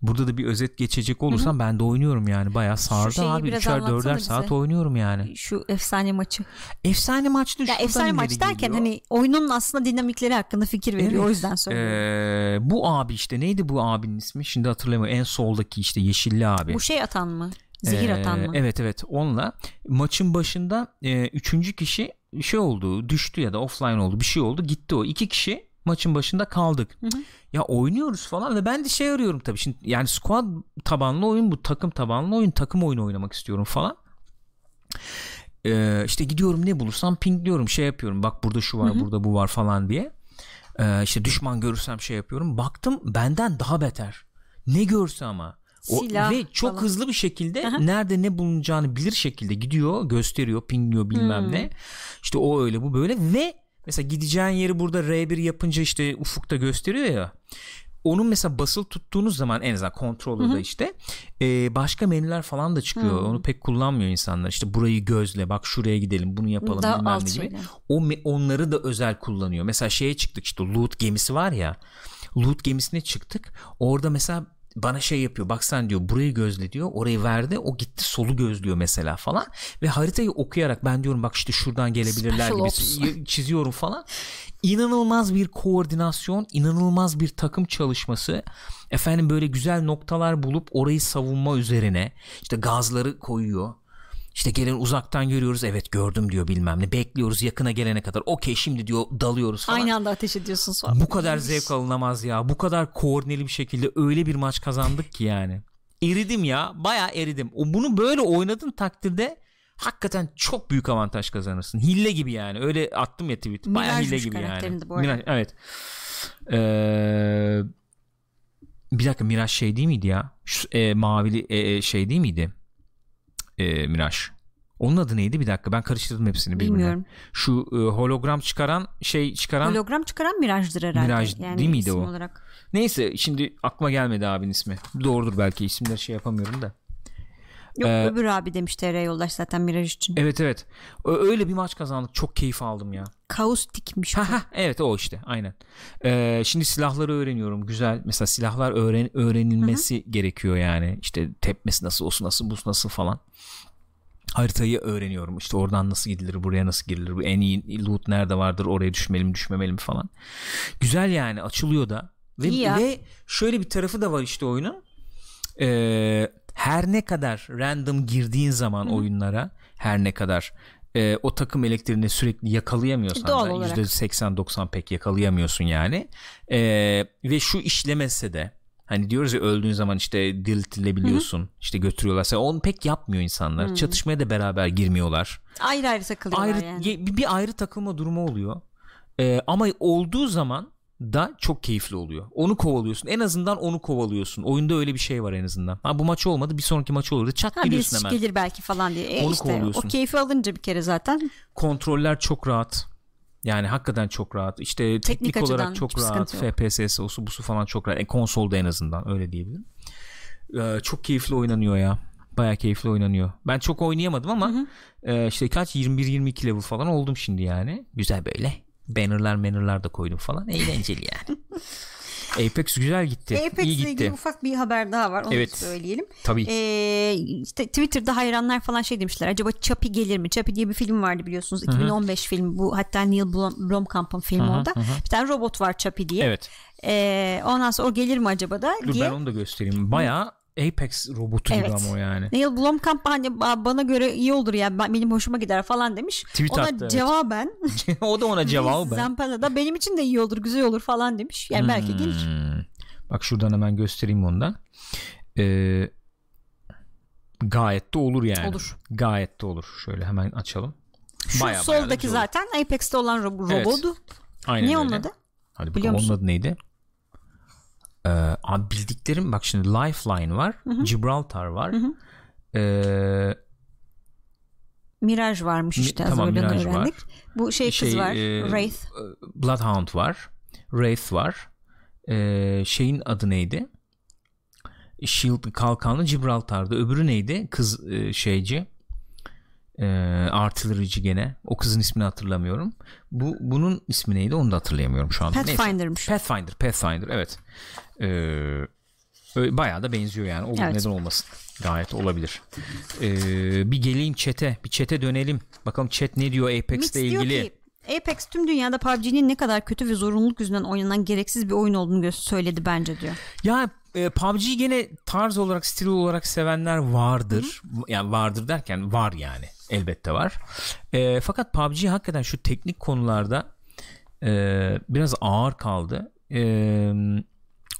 Burada da bir özet geçecek olursam ben de oynuyorum yani. Baya sardı abi. biraz 3'er anlatsana 4'er bize. saat oynuyorum yani. Şu efsane maçı. Efsane Ya şuradan efsane maç derken geliyor. hani oyunun aslında dinamikleri hakkında fikir veriyor. Evet. O yüzden söylüyorum. Ee, bu abi işte neydi bu abinin ismi? Şimdi hatırlamıyorum. En soldaki işte yeşilli abi. Bu şey atan mı? Zehir Ee, atan mı? Evet evet onunla maçın başında e, üçüncü kişi şey oldu düştü ya da offline oldu bir şey oldu gitti o iki kişi maçın başında kaldık. Ya oynuyoruz falan ve ben de şey arıyorum tabii şimdi yani squad tabanlı oyun bu takım tabanlı oyun takım oyunu oynamak istiyorum falan. Ee, işte gidiyorum ne bulursam pingliyorum şey yapıyorum bak burada şu var burada bu var falan diye. Ee, işte düşman görürsem şey yapıyorum. Baktım benden daha beter. Ne görse ama. O, Silah ve çok falan. hızlı bir şekilde nerede ne bulunacağını bilir şekilde gidiyor, gösteriyor, pingliyor bilmem Hmm. ne. İşte o öyle bu böyle ve mesela gideceğin yeri burada R1 yapınca işte ufukta gösteriyor ya. Onun mesela basılı tuttuğunuz zaman en azından controller'da işte e, başka menüler falan da çıkıyor. Onu pek kullanmıyor insanlar. İşte burayı gözle, bak şuraya gidelim, bunu yapalım Daha bilmem ne gibi. O onları da özel kullanıyor. Mesela şeye çıktık işte loot gemisi var ya. Loot gemisine çıktık. Orada mesela bana şey yapıyor. Bak sen diyor burayı gözle diyor. Orayı verdi. O gitti solu gözlüyor mesela falan. Ve haritayı okuyarak ben diyorum bak işte şuradan gelebilirler Special gibi ops. çiziyorum falan. İnanılmaz bir koordinasyon, inanılmaz bir takım çalışması. Efendim böyle güzel noktalar bulup orayı savunma üzerine işte gazları koyuyor. İşte gelen uzaktan görüyoruz evet gördüm diyor bilmem ne bekliyoruz yakına gelene kadar okey şimdi diyor dalıyoruz falan. Aynı anda ateş ediyorsun sonra. Bu kadar zevk alınamaz ya. Bu kadar koordineli bir şekilde öyle bir maç kazandık ki yani. Eridim ya. Bayağı eridim. O bunu böyle oynadığın takdirde hakikaten çok büyük avantaj kazanırsın. Hille gibi yani. Öyle attım ya tweet. Mirajmış hille gibi yani. Miraj, evet. Ee, bir dakika Miraç şey değil miydi ya? Şu, e, mavili e, e, şey değil miydi? E, Miraç. Onun adı neydi bir dakika ben karıştırdım hepsini birbirine. Bilmiyorum. Şu e, hologram çıkaran şey çıkaran Hologram çıkaran Miraj'dır herhalde. Miraj yani değil miydi isim o? Olarak. neyse şimdi aklıma gelmedi abinin ismi. Doğrudur belki isimleri şey yapamıyorum da. Yok Ee, öbür abi demiş TR yoldaş zaten Miraj için. Evet evet. Öyle bir maç kazandık. Çok keyif aldım ya. Kaustikmiş. bu. Ha ha evet o işte aynen. Ee, şimdi silahları öğreniyorum. Güzel. Mesela silahlar öğren öğrenilmesi gerekiyor yani. İşte tepmesi nasıl, osu nasıl, buz nasıl falan. Haritayı öğreniyorum. İşte oradan nasıl gidilir, buraya nasıl girilir, bu en iyi loot nerede vardır, oraya düşmeli mi, düşmemeli mi falan. Güzel yani açılıyor da. Ve, ve şöyle bir tarafı da var işte oyunun. Ee, her ne kadar random girdiğin zaman oyunlara her ne kadar e, o takım elektriğini sürekli yakalayamıyorsan Doğal da olarak. %80-90 pek yakalayamıyorsun yani. Ee, ve şu işlemese de hani diyoruz ya öldüğün zaman işte diriltilebiliyorsun işte götürüyorlar. Sen onu pek yapmıyor insanlar. Çatışmaya da beraber girmiyorlar. Ayrı ayrı takılıyorlar Ayrı yani. bir, ayrı takılma durumu oluyor. Ee, ama olduğu zaman da çok keyifli oluyor. Onu kovalıyorsun. En azından onu kovalıyorsun. Oyunda öyle bir şey var en azından. Ha bu maç olmadı. Bir sonraki maç olur. Çat Ha giriyorsun birisi hemen. gelir belki falan diye. E Onu işte o kovalıyorsun. keyfi alınca bir kere zaten Kontroller çok rahat. Yani hakikaten çok rahat. İşte teknik, açıdan olarak çok rahat. FPS'si, osu busu falan çok rahat. E, konsolda en azından öyle diyebilirim. Ee, çok keyifli oynanıyor ya. Baya keyifli oynanıyor. Ben çok oynayamadım ama e, işte kaç 21-22 level falan oldum şimdi yani. Güzel böyle. Bannerlar bannerlar da koydum falan. Eğlenceli yani. Apex güzel gitti. Apex İyi gitti. ilgili ufak bir haber daha var. Onu Evet. söyleyelim. Tabii. Ee, işte Twitter'da hayranlar falan şey demişler. Acaba Chappie gelir mi? Chappie diye bir film vardı biliyorsunuz. 2015 film. Bu hatta Neil Blom, Blomkamp'ın filmi orada. Bir tane robot var Chappie diye. Evet. Ee, ondan sonra o gelir mi acaba da Dur diye. ben onu da göstereyim. Baya Apex robotu gibi Evet. ama o yani. Neil Blomkamp hani "Ba- bana göre iyi olur ya ben, benim hoşuma gider falan demiş. Tweet Ona attı, evet. cevaben o da ona cevabı ben. Zampella da benim için de iyi olur güzel olur falan demiş. Yani belki gelir. Hmm. Bak şuradan hemen göstereyim onu da. Ee, gayet de olur yani. Olur. Gayet de olur. Şöyle hemen açalım. Şu soldaki güzel olur. zaten Apex'te olan ro- Evet. Aynen Ne onun adı? Hadi bakalım onun adı neydi? Ee, abi bildiklerim bak şimdi Lifeline var. Gibraltar var. Ee, Miraj varmış Mi- işte az tamam, Miraj öğrendik. var. Bu şey, kız var. e, Wraith. Bloodhound var. Wraith var. Ee, şeyin adı neydi? Shield kalkanlı Gibraltar'da. Öbürü neydi? Kız e, şeyci. E, artillerici gene. O kızın ismini hatırlamıyorum. Bu bunun ismi neydi? Onu da hatırlayamıyorum şu anda. Pathfinder'mış. Pathfinder. Pathfinder evet. Ee, bayağı da benziyor yani. Olur Evet. neden olmasın. Gayet olabilir. Ee, bir geleyim chat'e. Bir chat'e dönelim. Bakalım chat ne diyor Apex'le Mix diyor ilgili. ki Apex tüm dünyada PUBG'nin ne kadar kötü ve zorunluluk yüzünden oynanan gereksiz bir oyun olduğunu söyledi bence diyor. Ya e, PUBG gene tarz olarak stil olarak sevenler vardır. Yani vardır derken var yani. Elbette var. E, fakat PUBG hakikaten şu teknik konularda e, biraz ağır kaldı. E,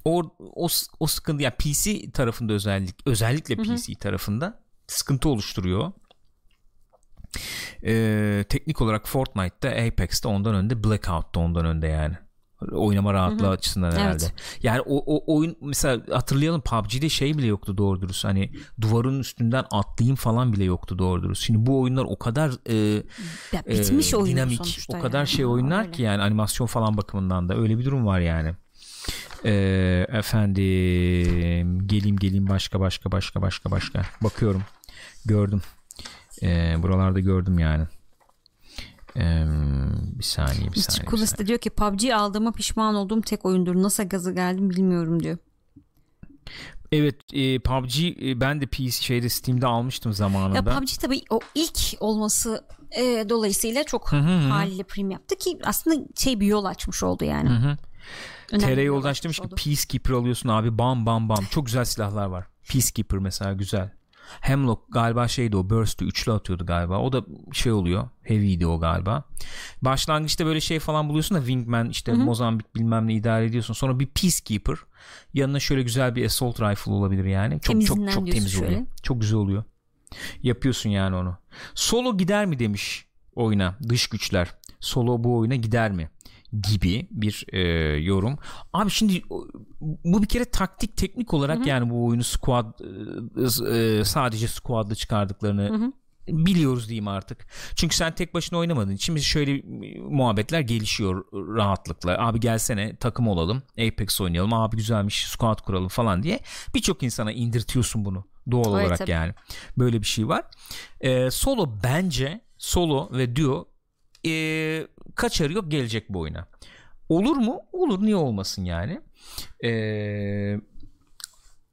o, o, o sıkıntı ya PC tarafında özellik özellikle PC tarafında sıkıntı oluşturuyor. E, teknik olarak Fortnite'da Apex'te ondan önde Blackout'ta ondan önde yani. Oynama rahatlığı açısından herhalde. Evet. Yani o, o oyun mesela hatırlayalım PUBG'de şey bile yoktu doğru dürüst. Hani duvarın üstünden atlayayım falan bile yoktu doğru dürüst. Şimdi bu oyunlar o kadar e, Ya bitmiş e, dinamik, o kadar yani. şey oyunlar Öyle. ki yani animasyon falan bakımından da öyle bir durum var yani. E, efendim geleyim geleyim başka başka başka başka başka bakıyorum gördüm E, buralarda gördüm yani. Bir saniye bir saniye. saniye. de diyor ki PUBG aldığıma pişman olduğum tek oyundur. Nasıl gazı geldim bilmiyorum diyor. Evet e, PUBG e, ben de PC şeyde Steam'de almıştım zamanında. Ya PUBG tabii o ilk olması e, dolayısıyla çok haliyle prim yaptı ki aslında şey bir yol açmış oldu yani. Önemli TR yoldaş demiş ki. Peacekeeper alıyorsun abi bam bam bam. Çok güzel silahlar var. Peacekeeper mesela güzel. Hemlock galiba şeydi o Burst'ü üçlü atıyordu galiba. O da şey oluyor. Heavy'di o galiba. Başlangıçta böyle şey falan buluyorsun da Wingman işte Mozambik bilmem ne idare ediyorsun. Sonra bir Peacekeeper. Yanına şöyle güzel bir assault rifle olabilir yani. Çok çok Temizinden çok diyorsun temiz şöyle. oluyor. Çok güzel oluyor. Yapıyorsun yani onu. Solo gider mi demiş oyuna dış güçler. Solo bu oyuna gider mi? Gibi bir e, yorum. Abi şimdi bu bir kere taktik teknik olarak Hı-hı. yani bu oyunu squad e, sadece squad'lı çıkardıklarını Hı-hı biliyoruz diyeyim artık. Çünkü sen tek başına oynamadın için şöyle muhabbetler gelişiyor rahatlıkla. Abi gelsene takım olalım. Apex oynayalım. Abi güzelmiş squad kuralım falan diye. Birçok insana indirtiyorsun bunu. Doğal evet, olarak tabii. yani. Böyle bir şey var. Ee, solo bence solo ve duo e, kaçarı yok gelecek bu oyuna. Olur mu? Olur. Niye olmasın yani? Ee,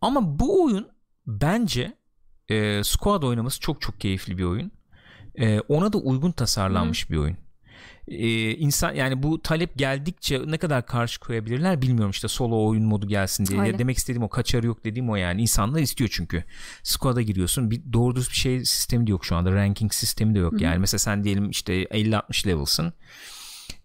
ama bu oyun bence e, squad oynaması çok çok keyifli bir oyun. E, ona da uygun tasarlanmış Hı. bir oyun. E, insan yani bu talep geldikçe ne kadar karşı koyabilirler bilmiyorum işte solo oyun modu gelsin diye. Öyle. Demek istediğim o kaçarı yok dediğim o yani. insanlar istiyor çünkü. Squad'a giriyorsun. Bir doğru düz bir şey sistemi de yok şu anda. Ranking sistemi de yok. Hı. Yani mesela sen diyelim işte 50-60 level'sın.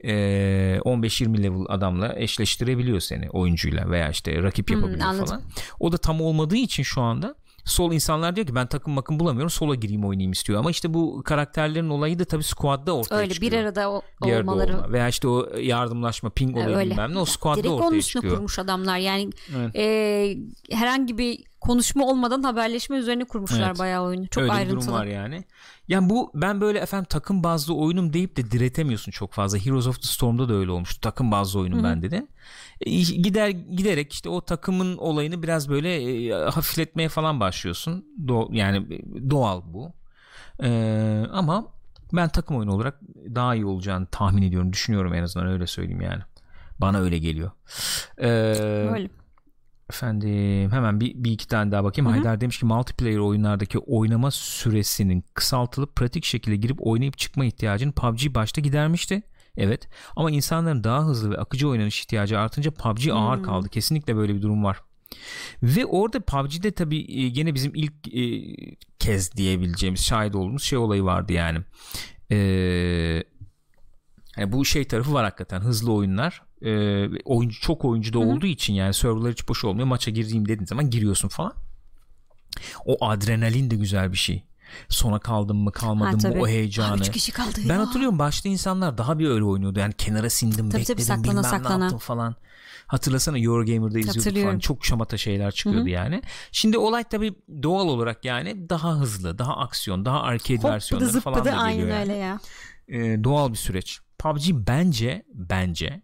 15-20 level adamla eşleştirebiliyor seni oyuncuyla veya işte rakip yapabiliyor hmm, falan. O da tam olmadığı için şu anda sol insanlar diyor ki ben takım makım bulamıyorum sola gireyim oynayayım istiyor ama işte bu karakterlerin olayı da tabii squad'da ortaya öyle, çıkıyor. Öyle bir arada o, bir olmaları. Olma. Veya işte o yardımlaşma ping olayı öyle. bilmem ne o squad'da Direkt ortaya çıkıyor. Direkt onun kurmuş adamlar yani evet. e, herhangi bir konuşma olmadan haberleşme üzerine kurmuşlar evet. bayağı oyunu. Çok Öyle ayrıntılı. durum var yani. Yani bu ben böyle efendim takım bazlı oyunum deyip de diretemiyorsun çok fazla. Heroes of the Storm'da da öyle olmuştu. Takım bazlı oyunum Hı-hı. ben dedi. E, gider giderek işte o takımın olayını biraz böyle e, hafifletmeye falan başlıyorsun. Do- yani doğal bu. Ee, ama ben takım oyunu olarak daha iyi olacağını tahmin ediyorum. Düşünüyorum en azından öyle söyleyeyim yani. Bana öyle geliyor. Ee, öyle. Efendim hemen bir, bir iki tane daha bakayım. Hı-hı. Haydar demiş ki multiplayer oyunlardaki oynama süresinin kısaltılıp pratik şekilde girip oynayıp çıkma ihtiyacını PUBG başta gidermişti. Evet ama insanların daha hızlı ve akıcı oynanış ihtiyacı artınca PUBG hmm. ağır kaldı. Kesinlikle böyle bir durum var. Ve orada PUBG'de tabii e, gene bizim ilk e, kez diyebileceğimiz şahit olduğumuz şey olayı vardı yani. Eee yani bu şey tarafı var hakikaten hızlı oyunlar e, oyuncu çok oyuncu da Hı-hı. olduğu için yani serverlar hiç boş olmuyor maça gireyim dediğin zaman giriyorsun falan o adrenalin de güzel bir şey sona kaldım mı kalmadım ha, mı o heyecanı. Üç kişi kaldı ben ya. hatırlıyorum başta insanlar daha bir öyle oynuyordu yani kenara sindim tabii, bekledim tabii, saklana, bilmem saklana. ne yaptım falan. Hatırlasana Eurogamer'da izliyorduk falan çok şamata şeyler çıkıyordu Hı-hı. yani. Şimdi olay tabii doğal olarak yani daha hızlı daha aksiyon daha arcade Hop, versiyonları falan da geliyor aynen yani. öyle ya. Ee, doğal bir süreç. PUBG bence bence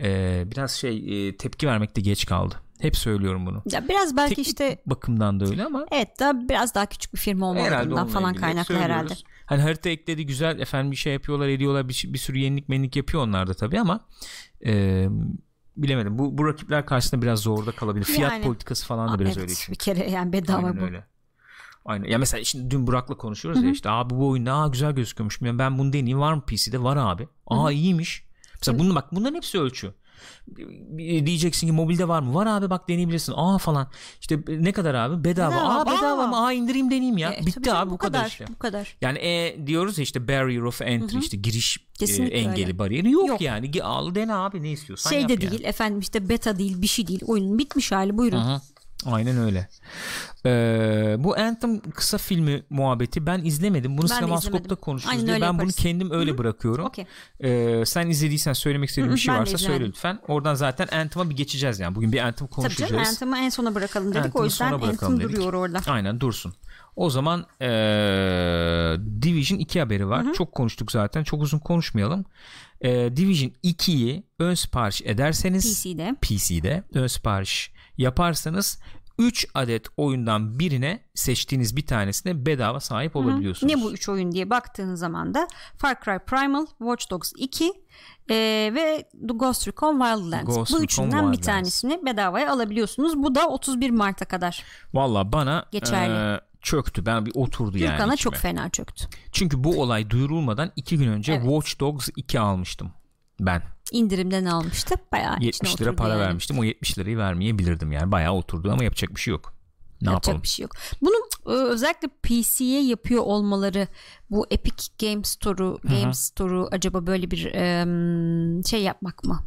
e, biraz şey e, tepki vermekte geç kaldı. Hep söylüyorum bunu. Ya biraz belki Teknik işte bakımdan da öyle ama. Evet daha biraz daha küçük bir firma olmalarından falan kaynaklı herhalde. Hani harita ekledi güzel efendim bir şey yapıyorlar ediyorlar bir, bir sürü yenilik menlik yapıyor onlar da tabii ama e, bilemedim. Bu, bu rakipler karşısında biraz zorda kalabilir. Fiyat yani, politikası falan da biraz evet, öyle çünkü. Bir kere yani bedava Aynen bu. Öyle. Aynen. Ya mesela şimdi dün Burak'la konuşuyoruz Hı-hı. ya işte abi bu oyun daha güzel gözüküyormuş. Ben bunu deneyeyim var mı PC'de? Var abi. Aa Hı-hı. iyiymiş. Mesela bunu bak bunların hepsi ölçü. Diyeceksin ki mobilde var mı? Var abi bak deneyebilirsin. Aa falan. İşte ne kadar abi? Bedava. bedava Aa bedava mı? Aa indireyim deneyeyim ya. E, Bitti abi bu, kadar, kadar işte. Bu kadar. Yani e, diyoruz ya işte barrier of entry Hı-hı. işte giriş e, engeli öyle. bariyeri yok, yok yani. Al dene abi ne istiyorsan şey yap de yani. değil efendim işte beta değil bir şey değil. Oyunun bitmiş hali buyurun. Hı-hı. Aynen öyle. Ee, bu Anthem kısa filmi muhabbeti ben izlemedim. Bunu Sinemaskop'ta konuşuruz diye ben yaparız. bunu kendim öyle Hı-hı. bırakıyorum. Okay. Ee, sen izlediysen söylemek istediğin bir şey varsa söyle lütfen. Oradan zaten Anthem'a bir geçeceğiz yani. Bugün bir Anthem konuşacağız. Tabii canım Anthem'ı en sona bırakalım dedik. Anthem'ı o yüzden Anthem dedik. duruyor orada. Aynen dursun. O zaman ee, Division 2 haberi var. Hı-hı. Çok konuştuk zaten. Çok uzun konuşmayalım. Ee, Division 2'yi ön sipariş ederseniz PC'de PC'de ön sipariş yaparsanız 3 adet oyundan birine seçtiğiniz bir tanesine bedava sahip olabiliyorsunuz. Ne bu 3 oyun diye baktığınız zaman da Far Cry Primal, Watch Dogs 2 e, ve The Ghost Recon Wildlands. Ghost bu üçünden Wildlands. bir tanesini bedavaya alabiliyorsunuz. Bu da 31 Mart'a kadar. Valla bana geçerli. E, çöktü. Ben bir oturdu Gürkan'a yani. Gürkan'a çok fena çöktü. Çünkü bu olay duyurulmadan 2 gün önce evet. Watch Dogs 2 almıştım ben indirimden almıştı. Bayağı 70 lira para yani. vermiştim. O 70 lirayı vermeyebilirdim yani. Bayağı oturdu ama yapacak bir şey yok. Ne yapacak yapalım? bir şey yok. Bunu e, özellikle PC'ye yapıyor olmaları bu Epic Game Store'u Game Store'u acaba böyle bir şey yapmak mı?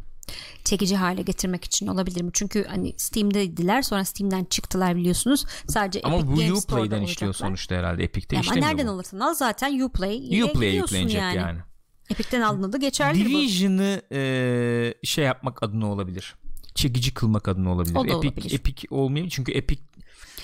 çekici hale getirmek için olabilir mi? Çünkü hani Steam'deydiler sonra Steam'den çıktılar biliyorsunuz. Sadece Ama Epic bu Game Uplay'den işliyor sonuçta herhalde Epic'te işlemiyor nereden bu. alırsan al zaten Uplay Uplay yüklenecek yani. yani. Epic'ten aldığında adı geçerli Division'ı e, şey yapmak adına olabilir. Çekici kılmak adına olabilir. O da Epic, olabilir. Epic olmayabilir çünkü Epic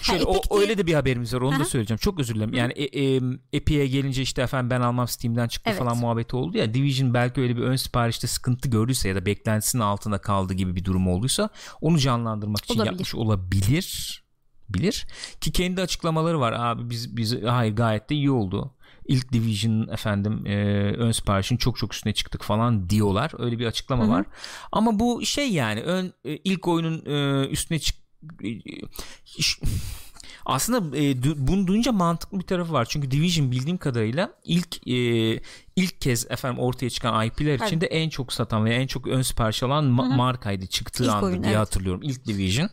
Şöyle, Ha, o, öyle de bir haberimiz var onu Aha. da söyleyeceğim çok özür dilerim yani e, e, Epic'e gelince işte efendim ben almam Steam'den çıktı Evet. falan muhabbeti oldu ya Division belki öyle bir ön siparişte sıkıntı gördüyse ya da beklentisinin altında kaldı gibi bir durum olduysa onu canlandırmak için Olabilir. yapmış olabilir bilir ki kendi açıklamaları var abi biz biz hayır gayet de iyi oldu ilk Division efendim e, ön siparişin çok çok üstüne çıktık falan diyorlar öyle bir açıklama Hı hı. var ama bu şey yani ön e, ilk oyunun e, üstüne çık e, aslında e, du- bunu duyunca mantıklı bir tarafı var. Çünkü Division bildiğim kadarıyla ilk e, ilk kez efendim ortaya çıkan IP'ler Evet. içinde en çok satan ve en çok ön sipariş alan ma- markaydı çıktığı İlk anda oyun, diye evet. hatırlıyorum. İlk Division.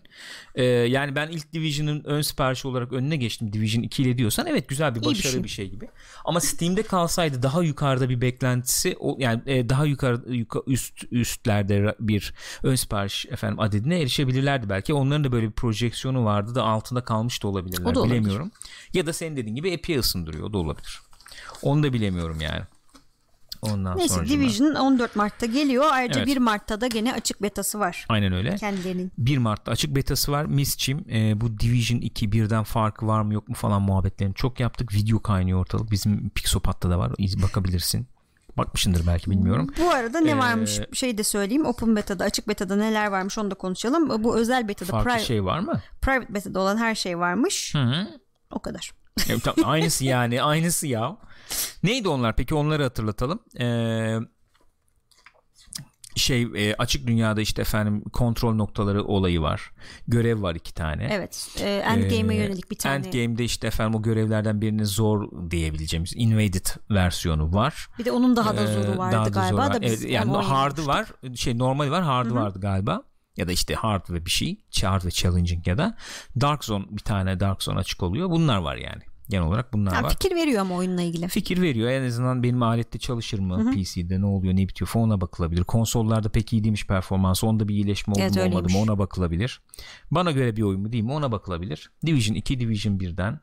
E, yani ben ilk Division'ın ön siparişi olarak önüne geçtim Division 2 ile diyorsan evet güzel bir İyi bir şey. bir şey gibi. Ama Steam'de kalsaydı daha yukarıda bir beklentisi yani e, daha yukarı yuka- üst üstlerde bir ön sipariş efendim adedine erişebilirlerdi belki. Onların da böyle bir projeksiyonu vardı da altında kalmış da olabilirler. O da olabilir. bilemiyorum. Ya da senin dediğin gibi epey ısındırıyor o da olabilir. Onu da bilemiyorum yani. Ondan Neyse sonra Division 14 Mart'ta geliyor. Ayrıca Evet. 1 Mart'ta da gene açık betası var. Aynen öyle. Kendilerinin. 1 Mart'ta açık betası var. Misçim e, bu Division 2 birden farkı var mı yok mu falan muhabbetlerini çok yaptık. Video kaynıyor ortalık. Bizim Pixopat'ta da var. İz- Bakabilirsin. Bakmışındır belki bilmiyorum. Bu arada ne Ee, varmış şey de söyleyeyim. Open beta'da, açık beta'da neler varmış onu da konuşalım. Bu özel beta'da, Farklı pri- şey var mı? private beta'da olan her şey varmış. Hı hı. O kadar. E, tam- aynısı yani aynısı ya. Neydi onlar peki onları hatırlatalım. Ee, şey e, açık dünyada işte efendim kontrol noktaları olayı var. Görev var iki tane. Evet. E, Endgame'e Ee, yönelik bir tane. Endgame'de işte efendim o görevlerden birinin zor diyebileceğimiz invaded versiyonu var. Bir de onun daha da Ee, zoru vardı daha da galiba zoru var. da biz evet, yani hard'ı var. Şey normal var, hard'ı vardı galiba. Ya da işte hard ve bir şey, hard ve challenging ya da Dark Zone bir tane Dark Zone açık oluyor. Bunlar var yani. Genel olarak bunlar Ha, var. fikir veriyor ama oyunla ilgili. Fikir veriyor. En azından benim alette çalışır mı? PC'de ne oluyor, ne bitiyor falan ona bakılabilir. Konsollarda pek iyi değilmiş performansı. Onda bir iyileşme oldu Evet, mu olmadı mı ona bakılabilir. Bana göre bir oyun mu değil mi ona bakılabilir. Division 2, Division 1'den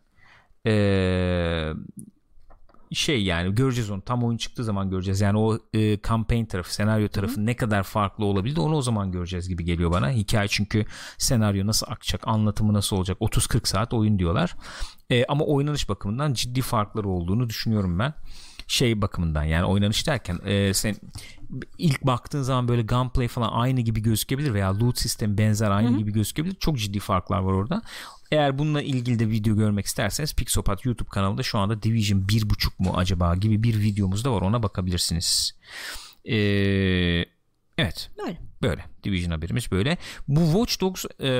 ee, şey yani göreceğiz onu. Tam oyun çıktığı zaman göreceğiz. Yani o e, campaign tarafı senaryo tarafı ne kadar farklı olabilir de onu o zaman göreceğiz gibi geliyor bana. Hikaye çünkü senaryo nasıl akacak anlatımı nasıl olacak? 30-40 saat oyun diyorlar. E, ama oynanış bakımından ciddi farkları olduğunu düşünüyorum ben. Şey bakımından yani oynanış derken e, sen ilk baktığın zaman böyle gunplay falan aynı gibi gözükebilir veya loot sistemi benzer aynı gibi gözükebilir. Çok ciddi farklar var orada eğer bununla ilgili de video görmek isterseniz Pixopat YouTube kanalında şu anda Division 1.5 mu acaba gibi bir videomuz da var ona bakabilirsiniz. Ee, evet Böyle. böyle Division haberimiz böyle. Bu Watch Dogs e,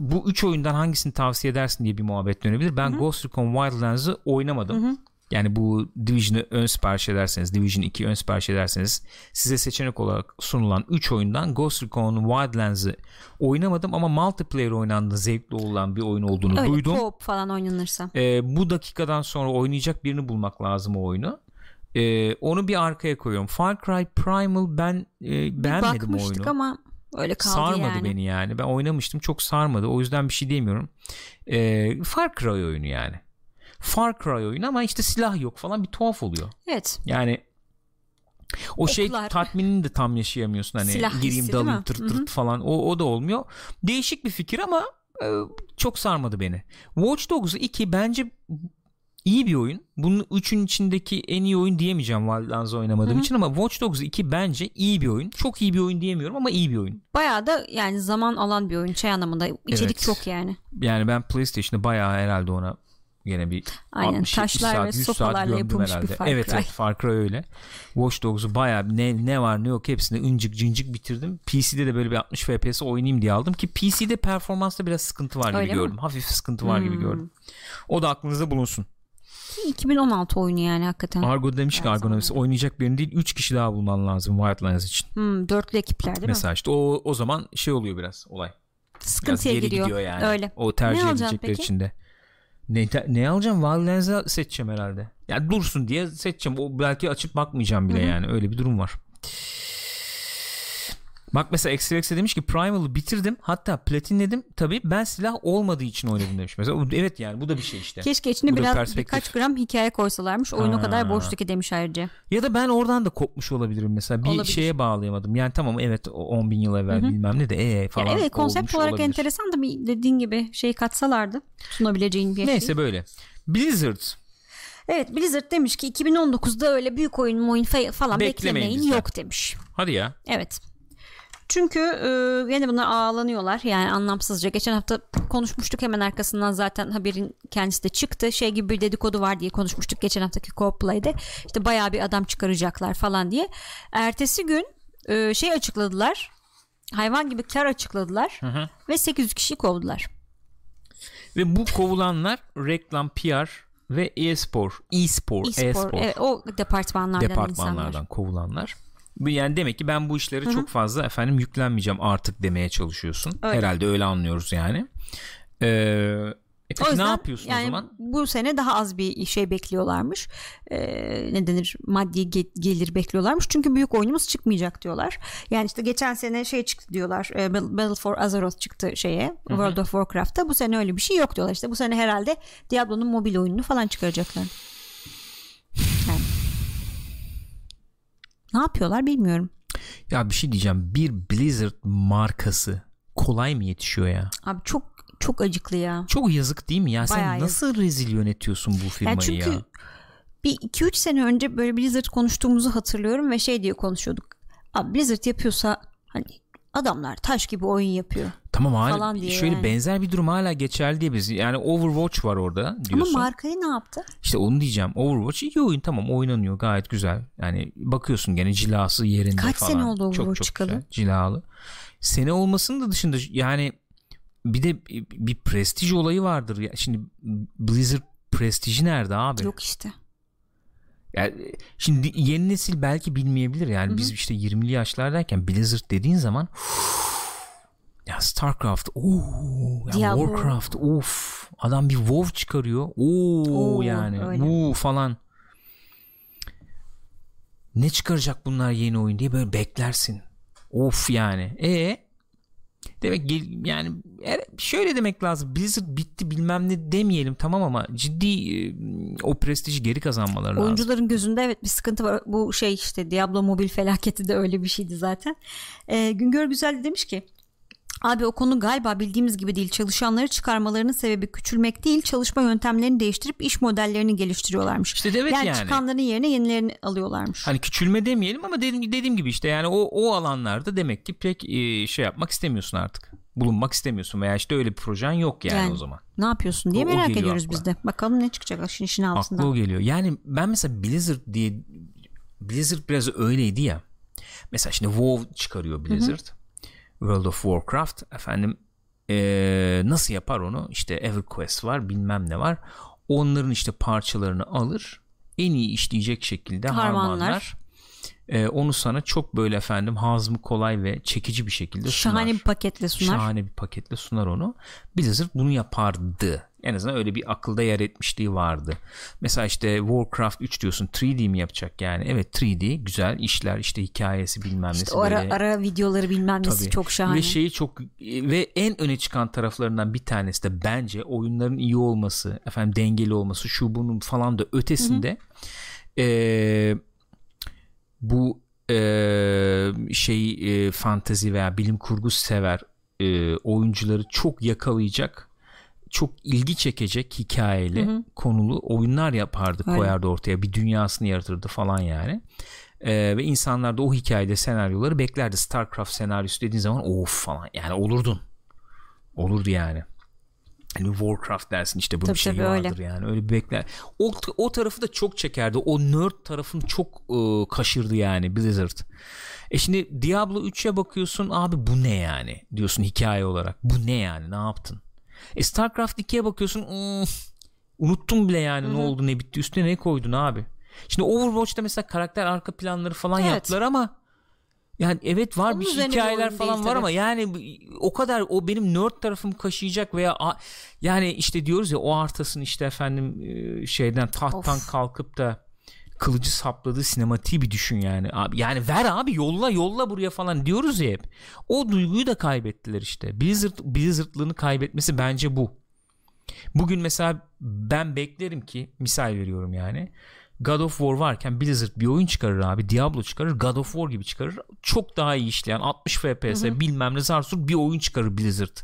bu üç oyundan hangisini tavsiye edersin diye bir muhabbet dönebilir. Ben Ghost Recon Wildlands'ı oynamadım. Yani bu Division'ı ön sipariş ederseniz Division 2 ön sipariş ederseniz size seçenek olarak sunulan 3 oyundan Ghost Recon Wildlands'ı oynamadım ama multiplayer oynandığında zevkli olan bir oyun olduğunu Öyle duydum. co-op falan oynanırsa. Ee, bu dakikadan sonra oynayacak birini bulmak lazım o oyunu. Ee, onu bir arkaya koyuyorum. Far Cry Primal ben e, beğenmedim o Bakmıştık oyunu. ama öyle kaldı sarmadı yani. beni yani. Ben oynamıştım çok sarmadı. O yüzden bir şey demiyorum. Ee, Far Cry oyunu yani. Far Cry oyunu ama işte silah yok falan bir tuhaf oluyor. Evet. Yani o şey Oklar. tatminini de tam yaşayamıyorsun hani Silah gireyim hissi dalayım tırt tırt falan o, o da olmuyor. Değişik bir fikir ama e, çok sarmadı beni. Watch Dogs 2 bence iyi bir oyun. Bunun üçün içindeki en iyi oyun diyemeyeceğim Wildlands oynamadığım Hı hı. için ama Watch Dogs 2 bence iyi bir oyun. Çok iyi bir oyun diyemiyorum ama iyi bir oyun. Bayağı da yani zaman alan bir oyun şey anlamında. İçerik Evet. çok yani. Yani ben PlayStation'da bayağı herhalde ona gene bir Aynen 60-70 taşlar saat, ve 100 saat gömdüm herhalde. bir Far evet Cry. evet Far Cry öyle. Watch Dogs'u bayağı ne, ne var ne yok hepsini ıncık cıncık bitirdim. PC'de de böyle bir 60 FPS oynayayım diye aldım ki PC'de performansta biraz sıkıntı var gibi Öyle mi? gördüm. Hafif sıkıntı var gibi Hmm. gördüm. O da aklınızda bulunsun. Ki 2016 oyunu yani hakikaten. Argo demiş ki Argo zaman Navis, oynayacak birini değil 3 kişi daha bulman lazım Wildlands için. Hmm, dörtlü ekipler değil mi? Mesela işte o, o zaman şey oluyor biraz olay. Biraz Sıkıntıya geri giriyor. gidiyor yani. Öyle. O tercih Ne peki? içinde. Ne, ne alacağım? Wildlands'ı seçeceğim herhalde. Ya dursun diye seçeceğim. O belki açıp bakmayacağım bile Hı hı. yani. Öyle bir durum var. Bak mesela XRX'e demiş ki Primal'ı bitirdim hatta platinledim tabi ben silah olmadığı için oynadım demiş. Mesela evet yani bu da bir şey işte. Keşke içine biraz birkaç gram hikaye koysalarmış. Oyun o kadar boştu ki demiş ayrıca. Ya da ben oradan da kopmuş olabilirim mesela. Bir olabilir. şeye bağlayamadım. Yani tamam evet 10 bin yıl evvel Hı-hı. bilmem ne de ee falan. Ya evet konsept olarak olabilir. enteresan da bir dediğin gibi şey katsalardı sunabileceğin bir Neyse şey. böyle. Blizzard Evet Blizzard demiş ki 2019'da öyle büyük oyun oyun falan beklemeyin, beklemeyin yok demiş. Hadi ya. Evet. Çünkü e, yine bunlar ağlanıyorlar yani anlamsızca. Geçen hafta konuşmuştuk hemen arkasından zaten haberin kendisi de çıktı. Şey gibi bir dedikodu var diye konuşmuştuk geçen haftaki co-play'de. İşte bayağı bir adam çıkaracaklar falan diye. Ertesi gün e, şey açıkladılar. Hayvan gibi kar açıkladılar. Hı hı. Ve 800 kişi kovdular. Ve bu kovulanlar reklam, PR ve e-spor, e-spor, e-spor, e-spor. Evet, o departmanlardan, departmanlardan insanlar. kovulanlar. Yani demek ki ben bu işleri Hı-hı. çok fazla efendim yüklenmeyeceğim artık demeye çalışıyorsun. Öyle. Herhalde öyle anlıyoruz yani. Ee, e peki yüzden, ne yapıyorsun yani o zaman? Bu sene daha az bir şey bekliyorlarmış. Ee, ne denir? Maddi ge- gelir bekliyorlarmış. Çünkü büyük oyunumuz çıkmayacak diyorlar. Yani işte geçen sene şey çıktı diyorlar. E, Battle for Azeroth çıktı şeye. Hı-hı. World of Warcraft'ta. Bu sene öyle bir şey yok diyorlar. İşte bu sene herhalde Diablo'nun mobil oyununu falan çıkaracaklar. Yani. Ne yapıyorlar bilmiyorum. Ya bir şey diyeceğim. Bir Blizzard markası kolay mı yetişiyor ya? Abi çok çok acıklı ya. Çok yazık değil mi ya? Bayağı Sen nasıl yazık. rezil yönetiyorsun bu firmayı ya? Çünkü ya? bir 2-3 sene önce böyle Blizzard konuştuğumuzu hatırlıyorum ve şey diye konuşuyorduk. Abi Blizzard yapıyorsa hani adamlar taş gibi oyun yapıyor. Tamam hala şöyle yani. benzer bir durum hala geçerli diye biz. Yani Overwatch var orada diyorsun. Ama markayı ne yaptı? İşte onu diyeceğim. Overwatch iyi oyun tamam oynanıyor gayet güzel. Yani bakıyorsun gene cilası yerinde Kaç falan. Kaç sene oldu Overwatch çok, çok çıkalı? Güzel, cilalı. Sene olmasının da dışında yani bir de bir prestij olayı vardır. Ya. Şimdi Blizzard prestiji nerede abi? Yok işte. Yani şimdi yeni nesil belki bilmeyebilir yani Hı-hı. biz işte 20'li yaşlardayken Blizzard dediğin zaman ya StarCraft, ooo, ya Warcraft, of, adam bir WoW çıkarıyor, ooo yani, ooo falan. Ne çıkaracak bunlar yeni oyun diye böyle beklersin. Of yani. E demek yani şöyle demek lazım. Blizzard bitti bilmem ne demeyelim tamam ama ciddi e, o prestiji geri kazanmaları lazım. Oyuncuların gözünde evet bir sıkıntı var. Bu şey işte Diablo mobil felaketi de öyle bir şeydi zaten. Ee, Güngör Güzel demiş ki Abi o konu galiba bildiğimiz gibi değil. Çalışanları çıkarmalarının sebebi küçülmek değil, çalışma yöntemlerini değiştirip iş modellerini geliştiriyorlarmış. İşte evet yani. Yani çıkanların yerine yenilerini alıyorlarmış. Hani küçülme demeyelim ama dediğim, dediğim gibi işte yani o, o alanlarda demek ki pek e, şey yapmak istemiyorsun artık. Bulunmak istemiyorsun veya işte öyle bir projen yok yani, yani o zaman. Ne yapıyorsun diye o, merak o ediyoruz akla. biz de. Bakalım ne çıkacak işin, işin altından. Aklı o geliyor. Yani ben mesela Blizzard diye Blizzard biraz öyleydi ya. Mesela şimdi WoW çıkarıyor Blizzard. Hı hı World of Warcraft efendim ee, nasıl yapar onu işte EverQuest var bilmem ne var onların işte parçalarını alır en iyi işleyecek şekilde harmanlar, harmanlar e, onu sana çok böyle efendim hazmı kolay ve çekici bir şekilde sunar. Şahane bir paketle sunar. Şahane bir paketle sunar onu. Blizzard bunu yapardı. En azından öyle bir akılda yer etmişliği vardı. Mesela işte Warcraft 3 diyorsun 3D mi yapacak yani? Evet 3D güzel işler işte hikayesi bilmem işte nesi. O ara, böyle. ara videoları bilmem nesi Tabii. çok şahane. Ve şeyi çok ve en öne çıkan taraflarından bir tanesi de bence oyunların iyi olması efendim dengeli olması şu bunun falan da ötesinde eee bu e, şey e, fantezi veya bilim kurgu sever e, oyuncuları çok yakalayacak çok ilgi çekecek hikayeli hı hı. konulu oyunlar yapardı Aynen. koyardı ortaya bir dünyasını yaratırdı falan yani ee, ve insanlar da o hikayede senaryoları beklerdi Starcraft senaryosu dediğin zaman of falan yani olurdun olurdu yani hani Warcraft dersin işte bunun şeyi tabii, vardır öyle. yani öyle bir bekler. O, o tarafı da çok çekerdi. O nerd tarafını çok ıı, kaşırdı yani Blizzard. E şimdi Diablo 3'e bakıyorsun abi bu ne yani diyorsun hikaye olarak. Bu ne yani ne yaptın? E StarCraft 2'ye bakıyorsun ıı, unuttum bile yani Hı-hı. ne oldu ne bitti üstüne ne koydun abi. Şimdi Overwatch'ta mesela karakter arka planları falan evet. yaptılar ama yani evet var Onun bir hikayeler falan değil, var tabii. ama yani o kadar o benim nerd tarafım kaşıyacak veya yani işte diyoruz ya o artasın işte efendim şeyden tahttan of. kalkıp da kılıcı sapladığı sinematiği bir düşün yani. Abi, yani ver abi yolla yolla buraya falan diyoruz ya hep. O duyguyu da kaybettiler işte. Blizzard Blizzard'lığını kaybetmesi bence bu. Bugün mesela ben beklerim ki misal veriyorum yani. God of War varken Blizzard bir oyun çıkarır abi. Diablo çıkarır. God of War gibi çıkarır. Çok daha iyi işleyen 60 FPS bilmem ne zarsur bir oyun çıkarır Blizzard.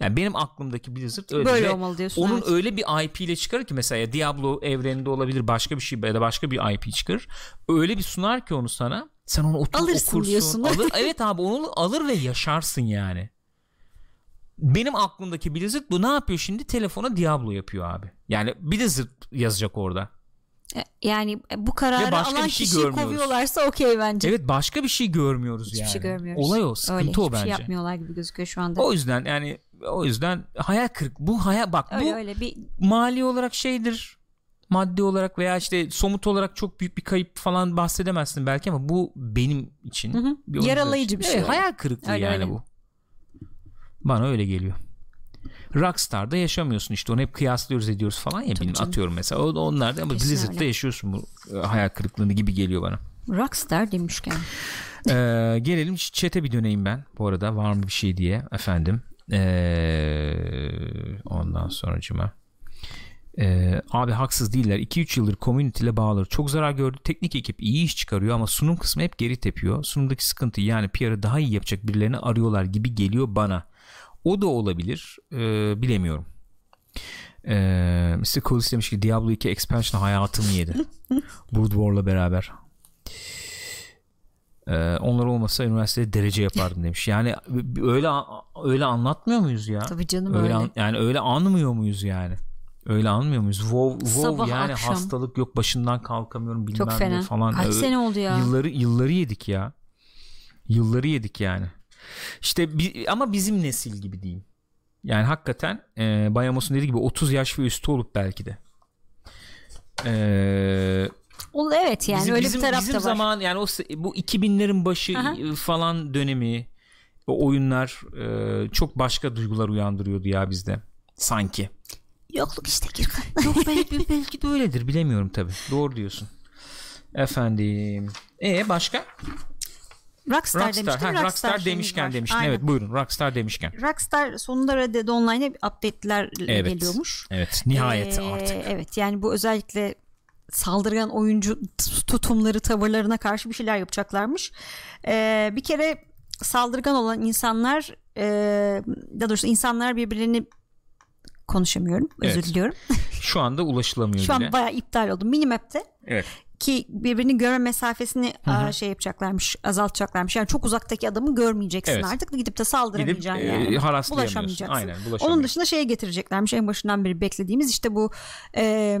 Yani benim aklımdaki Blizzard öyle. Böyle Ve olmalı diyorsun. Onun evet. öyle bir IP ile çıkarır ki mesela Diablo evreninde olabilir başka bir şey ya da başka bir IP çıkarır. Öyle bir sunar ki onu sana. Sen onu otur, Alırsın okursun. diyorsun. Alır, evet abi onu alır ve yaşarsın yani. Benim aklımdaki Blizzard bu ne yapıyor şimdi? Telefona Diablo yapıyor abi. Yani Blizzard yazacak orada. E, Yani bu kararı başka alan bir şey kişiyi görmüyoruz. kovuyorlarsa okey bence. Evet başka bir şey görmüyoruz Hiçbir yani. şey görmüyoruz. Olay o. Sıkıntı Öyle, o hiçbir bence. şey yapmıyorlar gibi gözüküyor şu anda. O yüzden yani o yüzden hayal kırık. Bu hayal bak öyle bu öyle bir mali olarak şeydir. Maddi olarak veya işte somut olarak çok büyük bir kayıp falan bahsedemezsin belki ama bu benim için Hı hı. bir Yaralayıcı bir şey Evet, hayal kırıklığı Öyle, yani öyle. bu. Bana öyle geliyor. Rockstar'da yaşamıyorsun işte onu hep kıyaslıyoruz ediyoruz falan ya benim atıyorum mesela onlarda ama Kesin Blizzard'da öyle. yaşıyorsun bu e, hayal kırıklığını gibi geliyor bana. rockstar demişken. Ee, gelelim chat'e bir döneyim ben bu arada var mı bir şey diye efendim. Ee, ondan sonracıma. Ee, abi haksız değiller. 2-3 yıldır community ile bağlıdır. Çok zarar gördü. Teknik ekip iyi iş çıkarıyor ama sunum kısmı hep geri tepiyor. Sunumdaki sıkıntı yani PR'ı daha iyi yapacak birilerini arıyorlar gibi geliyor bana. O da olabilir. Ee, bilemiyorum. Ee, Mr. Colis demiş ki Diablo 2 expansion hayatımı yedi. Brood War'la beraber. Ee, onlar olmasa üniversitede derece yapardım demiş. Yani öyle öyle anlatmıyor muyuz ya? Tabii canım öyle öyle. an- yani öyle anmıyor muyuz yani? Öyle anmıyor muyuz? WoW, WoW Sabah, yani akşam. hastalık yok başından kalkamıyorum bilmem Çok ne fena. falan. Kaç Ö- sene oldu ya? Yılları yılları yedik ya. Yılları yedik yani. İşte bi- ama bizim nesil gibi diyeyim. Yani hakikaten e, Bayamos'un dediği gibi 30 yaş ve üstü olup belki de. Eee O, evet yani bizim, öyle bizim, bir taraf bizim da var. zaman yani o bu 2000'lerin başı Aha. e, falan dönemi o oyunlar e, çok başka duygular uyandırıyordu ya bizde sanki. Yokluk işte Gürkan. Yok belki, belki de öyledir bilemiyorum tabi. Doğru diyorsun. Efendim. E başka? Rockstar, Rockstar. demiştim. Ha, Rockstar, şeyimiz demişken demiştin. Aynen. Evet buyurun. Rockstar demişken. Rockstar sonunda Red Dead Online'e update'ler Evet. geliyormuş. Evet. Nihayet Ee, artık. Evet yani bu özellikle saldırgan oyuncu tutumları tavırlarına karşı bir şeyler yapacaklarmış. Ee, bir kere saldırgan olan insanlar e, daha doğrusu insanlar birbirlerini konuşamıyorum özür Evet. diliyorum. Şu anda ulaşılamıyor Şu bile. an bayağı iptal oldu. Minimap'te Evet. Ki birbirini görme mesafesini aa, şey yapacaklarmış azaltacaklarmış yani çok uzaktaki adamı görmeyeceksin Evet. artık gidip de Gidip saldıramayacaksın e, yani haraslayamıyorsun. bulaşamayacaksın. Aynen Onun dışında şeye getireceklermiş en başından beri beklediğimiz işte bu e,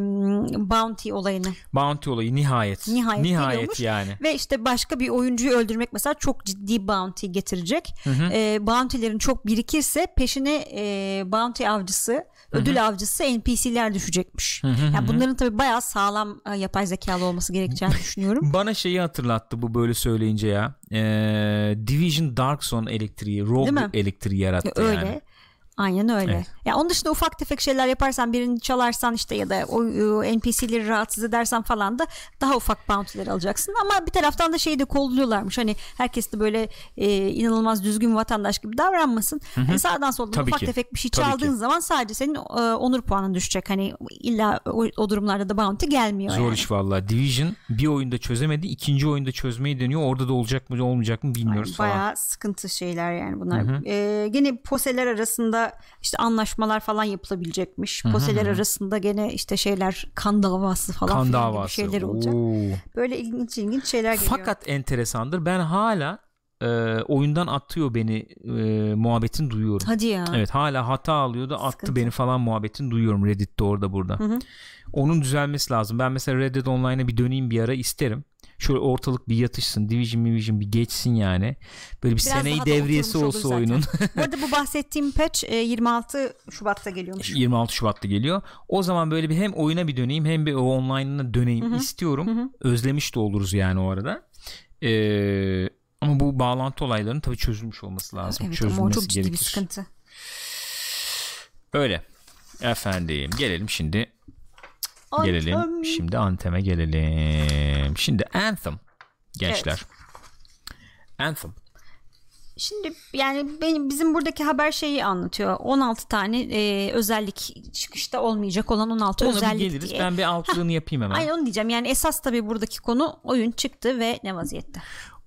bounty olayını Bounty olayı nihayet. Nihayet geliyormuş. yani. ve işte başka bir oyuncuyu öldürmek mesela çok ciddi bounty getirecek. E, bounty'lerin çok birikirse peşine e, bounty avcısı ödül avcısı NPC'ler düşecekmiş. Yani bunların tabii bayağı sağlam e, yapay zekalı olması gerekeceğini düşünüyorum. Bana şeyi hatırlattı bu böyle söyleyince ya. Ee, Division Dark Zone elektriği, Rogue elektriği yarattı öyle. yani. Aynen öyle. Evet. Ya onun dışında ufak tefek şeyler yaparsan birini çalarsan işte ya da o e, NPC'leri rahatsız edersen falan da daha ufak bounty'ler alacaksın. Ama bir taraftan da şeyi de kolluyorlarmış. Hani herkes de böyle e, inanılmaz düzgün vatandaş gibi davranmasın. Hani sağdan soldan Tabii ufak ki. tefek bir şey Tabii çaldığın ki. zaman sadece senin e, onur puanın düşecek. Hani illa o, o durumlarda da bounty gelmiyor Zor yani. iş valla. Division bir oyunda çözemedi. ikinci oyunda çözmeyi deniyor. Orada da olacak mı olmayacak mı bilmiyoruz falan. Bayağı sıkıntı şeyler yani bunlar. Ee, gene poseler arasında işte anlaşmalar falan yapılabilecekmiş. Poseler arasında gene işte şeyler kan davası falan Kan filan gibi davası. şeyler olacak. Oo. Böyle ilginç ilginç şeyler geliyor. Fakat enteresandır. Ben hala e, oyundan atıyor beni e, muhabbetin duyuyorum. Hadi ya. Evet hala hata alıyor da attı Sıkıntı. beni falan muhabbetin duyuyorum Reddit'te orada burada. Onun düzelmesi lazım. Ben mesela Red Dead Online'a bir döneyim bir ara isterim. Şöyle ortalık bir yatışsın. Division Division bir geçsin yani. Böyle bir Biraz seneyi devriyesi olsa oyunun. Bu arada bu bahsettiğim patch e, 26 Şubat'ta geliyormuş. 26 Şubat'ta geliyor. O zaman böyle bir hem oyuna bir döneyim hem bir online'ına döneyim istiyorum. Özlemiş de oluruz yani o arada. Ee, ama bu bağlantı olaylarının tabii çözülmüş olması lazım. Evet ama Çözülmesi çok ciddi gerekir. bir sıkıntı. Öyle. Efendim gelelim şimdi gelelim. Anthem. Şimdi Anthem'e gelelim. Şimdi Anthem gençler. Anthem. Şimdi yani benim bizim buradaki haber şeyi anlatıyor. 16 tane e, özellik çıkışta olmayacak olan 16 Ona bir özellik geliriz. diye. Ben bir altlığını yapayım hemen. Aynen onu diyeceğim. Yani esas tabii buradaki konu oyun çıktı ve ne vaziyette?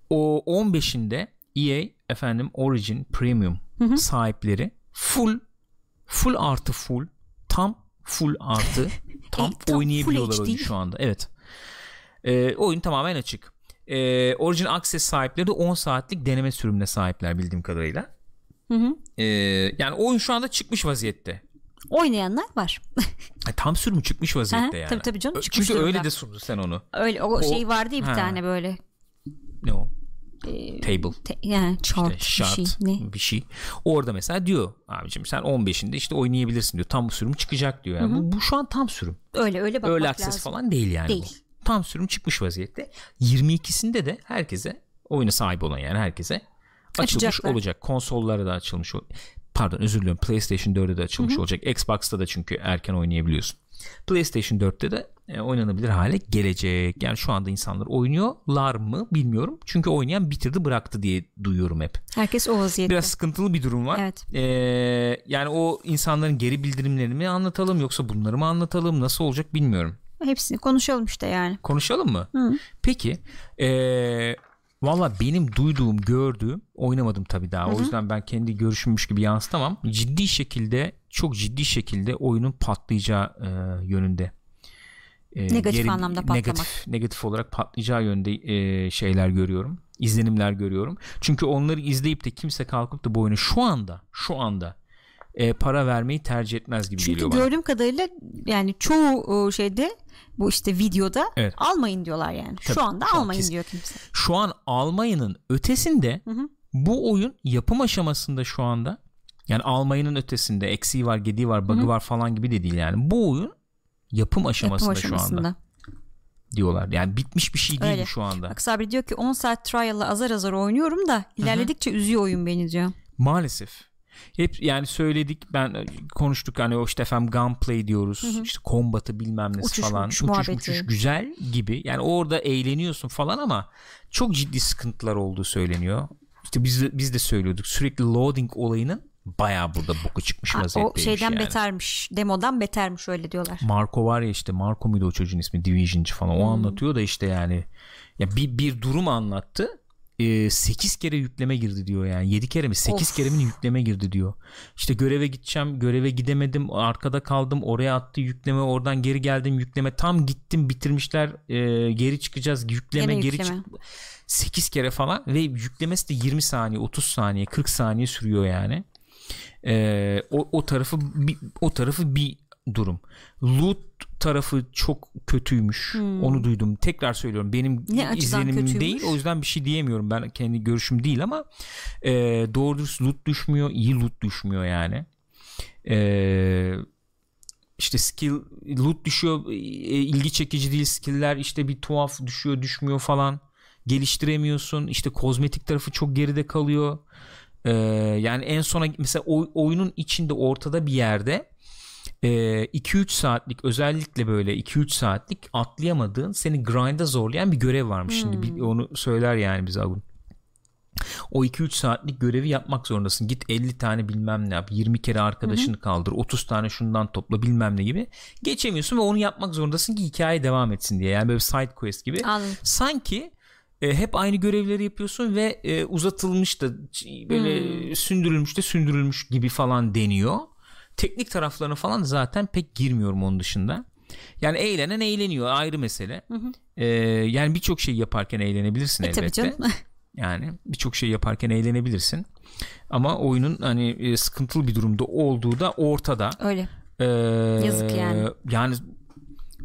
O 15'inde EA efendim Origin Premium sahipleri full full artı full tam full artı tam E, tam oynayabiliyorlar oyunu şu anda. Evet. Ee, oyun tamamen açık. Ee, Origin Access sahipleri de 10 saatlik deneme sürümüne sahipler bildiğim kadarıyla. Ee, yani oyun şu anda çıkmış vaziyette. Oynayanlar var. E, tam sürümü çıkmış vaziyette Aha, yani. tabii tabii canım, çıkmış Çünkü öyle de sundun sen onu. Öyle o, şey vardı ya bir Ha. tane böyle Ne o? Table. te- yani chart, İşte bir şey. şart Ne? bir şey. Orada mesela diyor abicim sen 15'inde işte oynayabilirsin diyor. Tam sürüm çıkacak diyor. Yani bu, bu şu an tam sürüm. Öyle öyle bakmak Öyle lazım. falan değil yani Değil. bu. Tam sürüm çıkmış vaziyette. 22'sinde de herkese oyuna sahip olan yani herkese açılmış Açacaklar. olacak. Konsollara da açılmış. Pardon özür diliyorum. PlayStation 4'e de açılmış olacak. Xbox'ta da çünkü erken oynayabiliyorsun. PlayStation 4'te de e, oynanabilir hale gelecek. Yani şu anda insanlar oynuyorlar mı bilmiyorum. Çünkü oynayan bitirdi bıraktı diye duyuyorum hep. Herkes o vaziyette. Biraz sıkıntılı bir durum var. Evet. Ee, yani o insanların geri bildirimlerini mi anlatalım yoksa bunları mı anlatalım nasıl olacak bilmiyorum. Hepsini konuşalım işte yani. Konuşalım mı? Hı. Peki. Ee, Valla benim duyduğum, gördüğüm oynamadım tabii daha. O yüzden ben kendi görüşümmüş gibi yansıtamam. Ciddi şekilde, çok ciddi şekilde oyunun patlayacağı e, yönünde. E, Negatif anlamda patlamak. Negatif, negatif olarak patlayacağı yönde e, şeyler görüyorum. izlenimler görüyorum. Çünkü onları izleyip de kimse kalkıp da bu oyunu şu anda, şu anda e, para vermeyi tercih etmez gibi Çünkü geliyor bana. gördüğüm kadarıyla yani çoğu şeyde bu işte videoda Evet. almayın diyorlar yani. Tabii, şu anda şu an almayın kesin. diyor kimse. şu an Almanya'nın ötesinde hı. bu oyun yapım aşamasında şu anda yani Almanya'nın ötesinde eksiği var gediği var bug'ı var falan gibi de değil yani bu oyun yapım aşamasında, Yapım şu anda aşamasında. diyorlar. Yani bitmiş bir şey değil Öyle. bu şu anda. Bak Sabri diyor ki 10 saat trial'la azar azar oynuyorum da ilerledikçe üzüyor oyun beni diyor. maalesef. Hep yani söyledik ben e, konuştuk hani o işte efendim gunplay diyoruz işte kombatı bilmem nesi Uçuş, falan uçuş uçuş uçuş güzel gibi. Yani orada eğleniyorsun falan ama çok ciddi sıkıntılar olduğu söyleniyor. İşte biz de, biz de söylüyorduk sürekli loading olayının bayağı burada boku çıkmış Ha, o vaziyetteymiş şeyden yani. betermiş. Demodan betermiş öyle diyorlar. Marco var ya işte Marco muydu o çocuğun ismi Division'cı falan Hmm. o anlatıyor da işte yani ya bir, bir durum anlattı 8 kere yükleme girdi diyor yani 7 kere mi 8 Of. kere mi yükleme girdi diyor işte göreve gideceğim göreve gidemedim arkada kaldım oraya attı yükleme oradan geri geldim yükleme tam gittim bitirmişler e, geri çıkacağız yükleme Gene geri yükleme. çık 8 kere falan ve yüklemesi de 20 saniye 30 saniye 40 saniye sürüyor yani ee, o, o tarafı bir, o tarafı bir durum. Loot tarafı çok kötüymüş. Onu duydum. Tekrar söylüyorum. Benim Hmm. Ne izlenimim kötüymüş? değil. O yüzden bir şey diyemiyorum. Ben kendi görüşüm değil ama e, doğru dürüst loot düşmüyor. iyi loot düşmüyor yani. E, işte skill loot düşüyor. e, ilgi çekici değil skill'ler işte bir tuhaf düşüyor, düşmüyor falan. Geliştiremiyorsun. İşte kozmetik tarafı çok geride kalıyor. Ee, yani en sona mesela oy- oyunun içinde ortada bir yerde 2-3 saatlik özellikle böyle 2-3 saatlik atlayamadığın seni grind'a zorlayan bir görev varmış. Şimdi bir, onu söyler yani bize Agun. O 2-3 saatlik görevi yapmak zorundasın. Git 50 tane bilmem ne yap. 20 kere arkadaşını kaldır. 30 tane şundan topla bilmem ne gibi. Geçemiyorsun ve onu yapmak zorundasın ki hikaye devam etsin diye. Yani böyle side quest gibi. Anladım. Sanki e, hep aynı görevleri yapıyorsun ve e, uzatılmış da böyle sündürülmüş de sündürülmüş gibi falan deniyor. Teknik taraflarına falan zaten pek girmiyorum onun dışında. Yani eğlenen eğleniyor ayrı mesele. E, yani birçok şey yaparken eğlenebilirsin E, elbette. tabii canım. Yani birçok şey yaparken eğlenebilirsin. Ama oyunun hani e, sıkıntılı bir durumda olduğu da ortada. öyle. Ee, Yazık yani. Yani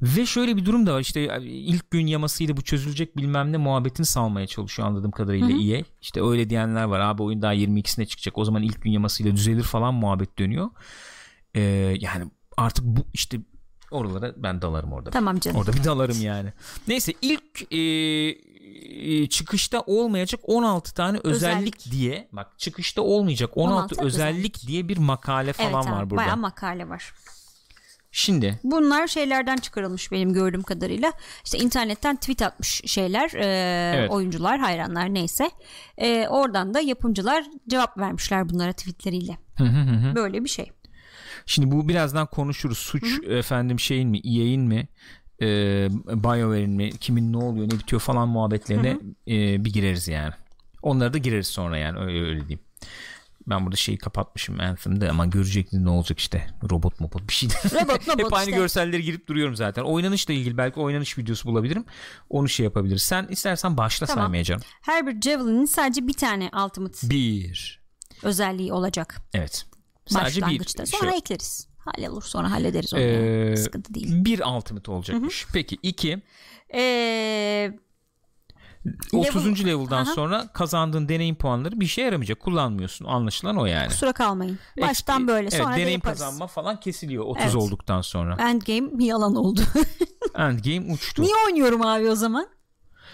ve şöyle bir durum da var işte ilk gün yamasıyla bu çözülecek bilmem ne muhabbetini salmaya çalışıyor anladığım kadarıyla EA. İşte öyle diyenler var abi oyun daha 22'sine çıkacak o zaman ilk gün yamasıyla düzelir falan muhabbet dönüyor. Ee, yani artık bu işte oralara ben dalarım orada. Tamam canım. Orada bir dalarım yani. Neyse ilk e, e, çıkışta olmayacak 16 tane özellik, Özellik. diye bak çıkışta olmayacak 16, 16 özellik, özellik. diye bir makale falan evet abi, var burada. Bayağı makale var. Şimdi Bunlar şeylerden çıkarılmış benim gördüğüm kadarıyla. İşte internetten tweet atmış şeyler, e, Evet. oyuncular, hayranlar neyse. E, oradan da yapımcılar cevap vermişler bunlara tweetleriyle. Böyle bir şey. Şimdi bu birazdan konuşuruz. Suç efendim şeyin mi, EA'in mi, e, BioWare'in mi, kimin ne oluyor, ne bitiyor falan muhabbetlerine e, bir gireriz yani. Onlara da gireriz sonra yani öyle, öyle diyeyim. Ben burada şeyi kapatmışım Anthem'de ama görecektin ne olacak işte. Robot mobot bir şey. Robot, Hep aynı işte. görselleri girip duruyorum zaten. Oynanışla ilgili belki oynanış videosu bulabilirim. Onu şey yapabiliriz. Sen istersen başla Tamam. saymaya canım. Her bir Javelin'in sadece bir tane Ultimate Bir. özelliği olacak. Evet. Sadece bir başlangıçta. şey. Sonra ekleriz. Hallolur sonra hallederiz onu. Ee, yani. Sıkıntı değil. Bir ultimate olacakmış. Peki iki. Ee, 30. level'dan Aha. sonra kazandığın deneyim puanları bir işe yaramayacak. Kullanmıyorsun. Anlaşılan o yani. kusura kalmayın. Baştan böyle evet, sonra da deneyim yaparız. kazanma falan kesiliyor 30 Evet. olduktan sonra. Endgame yalan oldu. Endgame uçtu. Niye oynuyorum abi o zaman?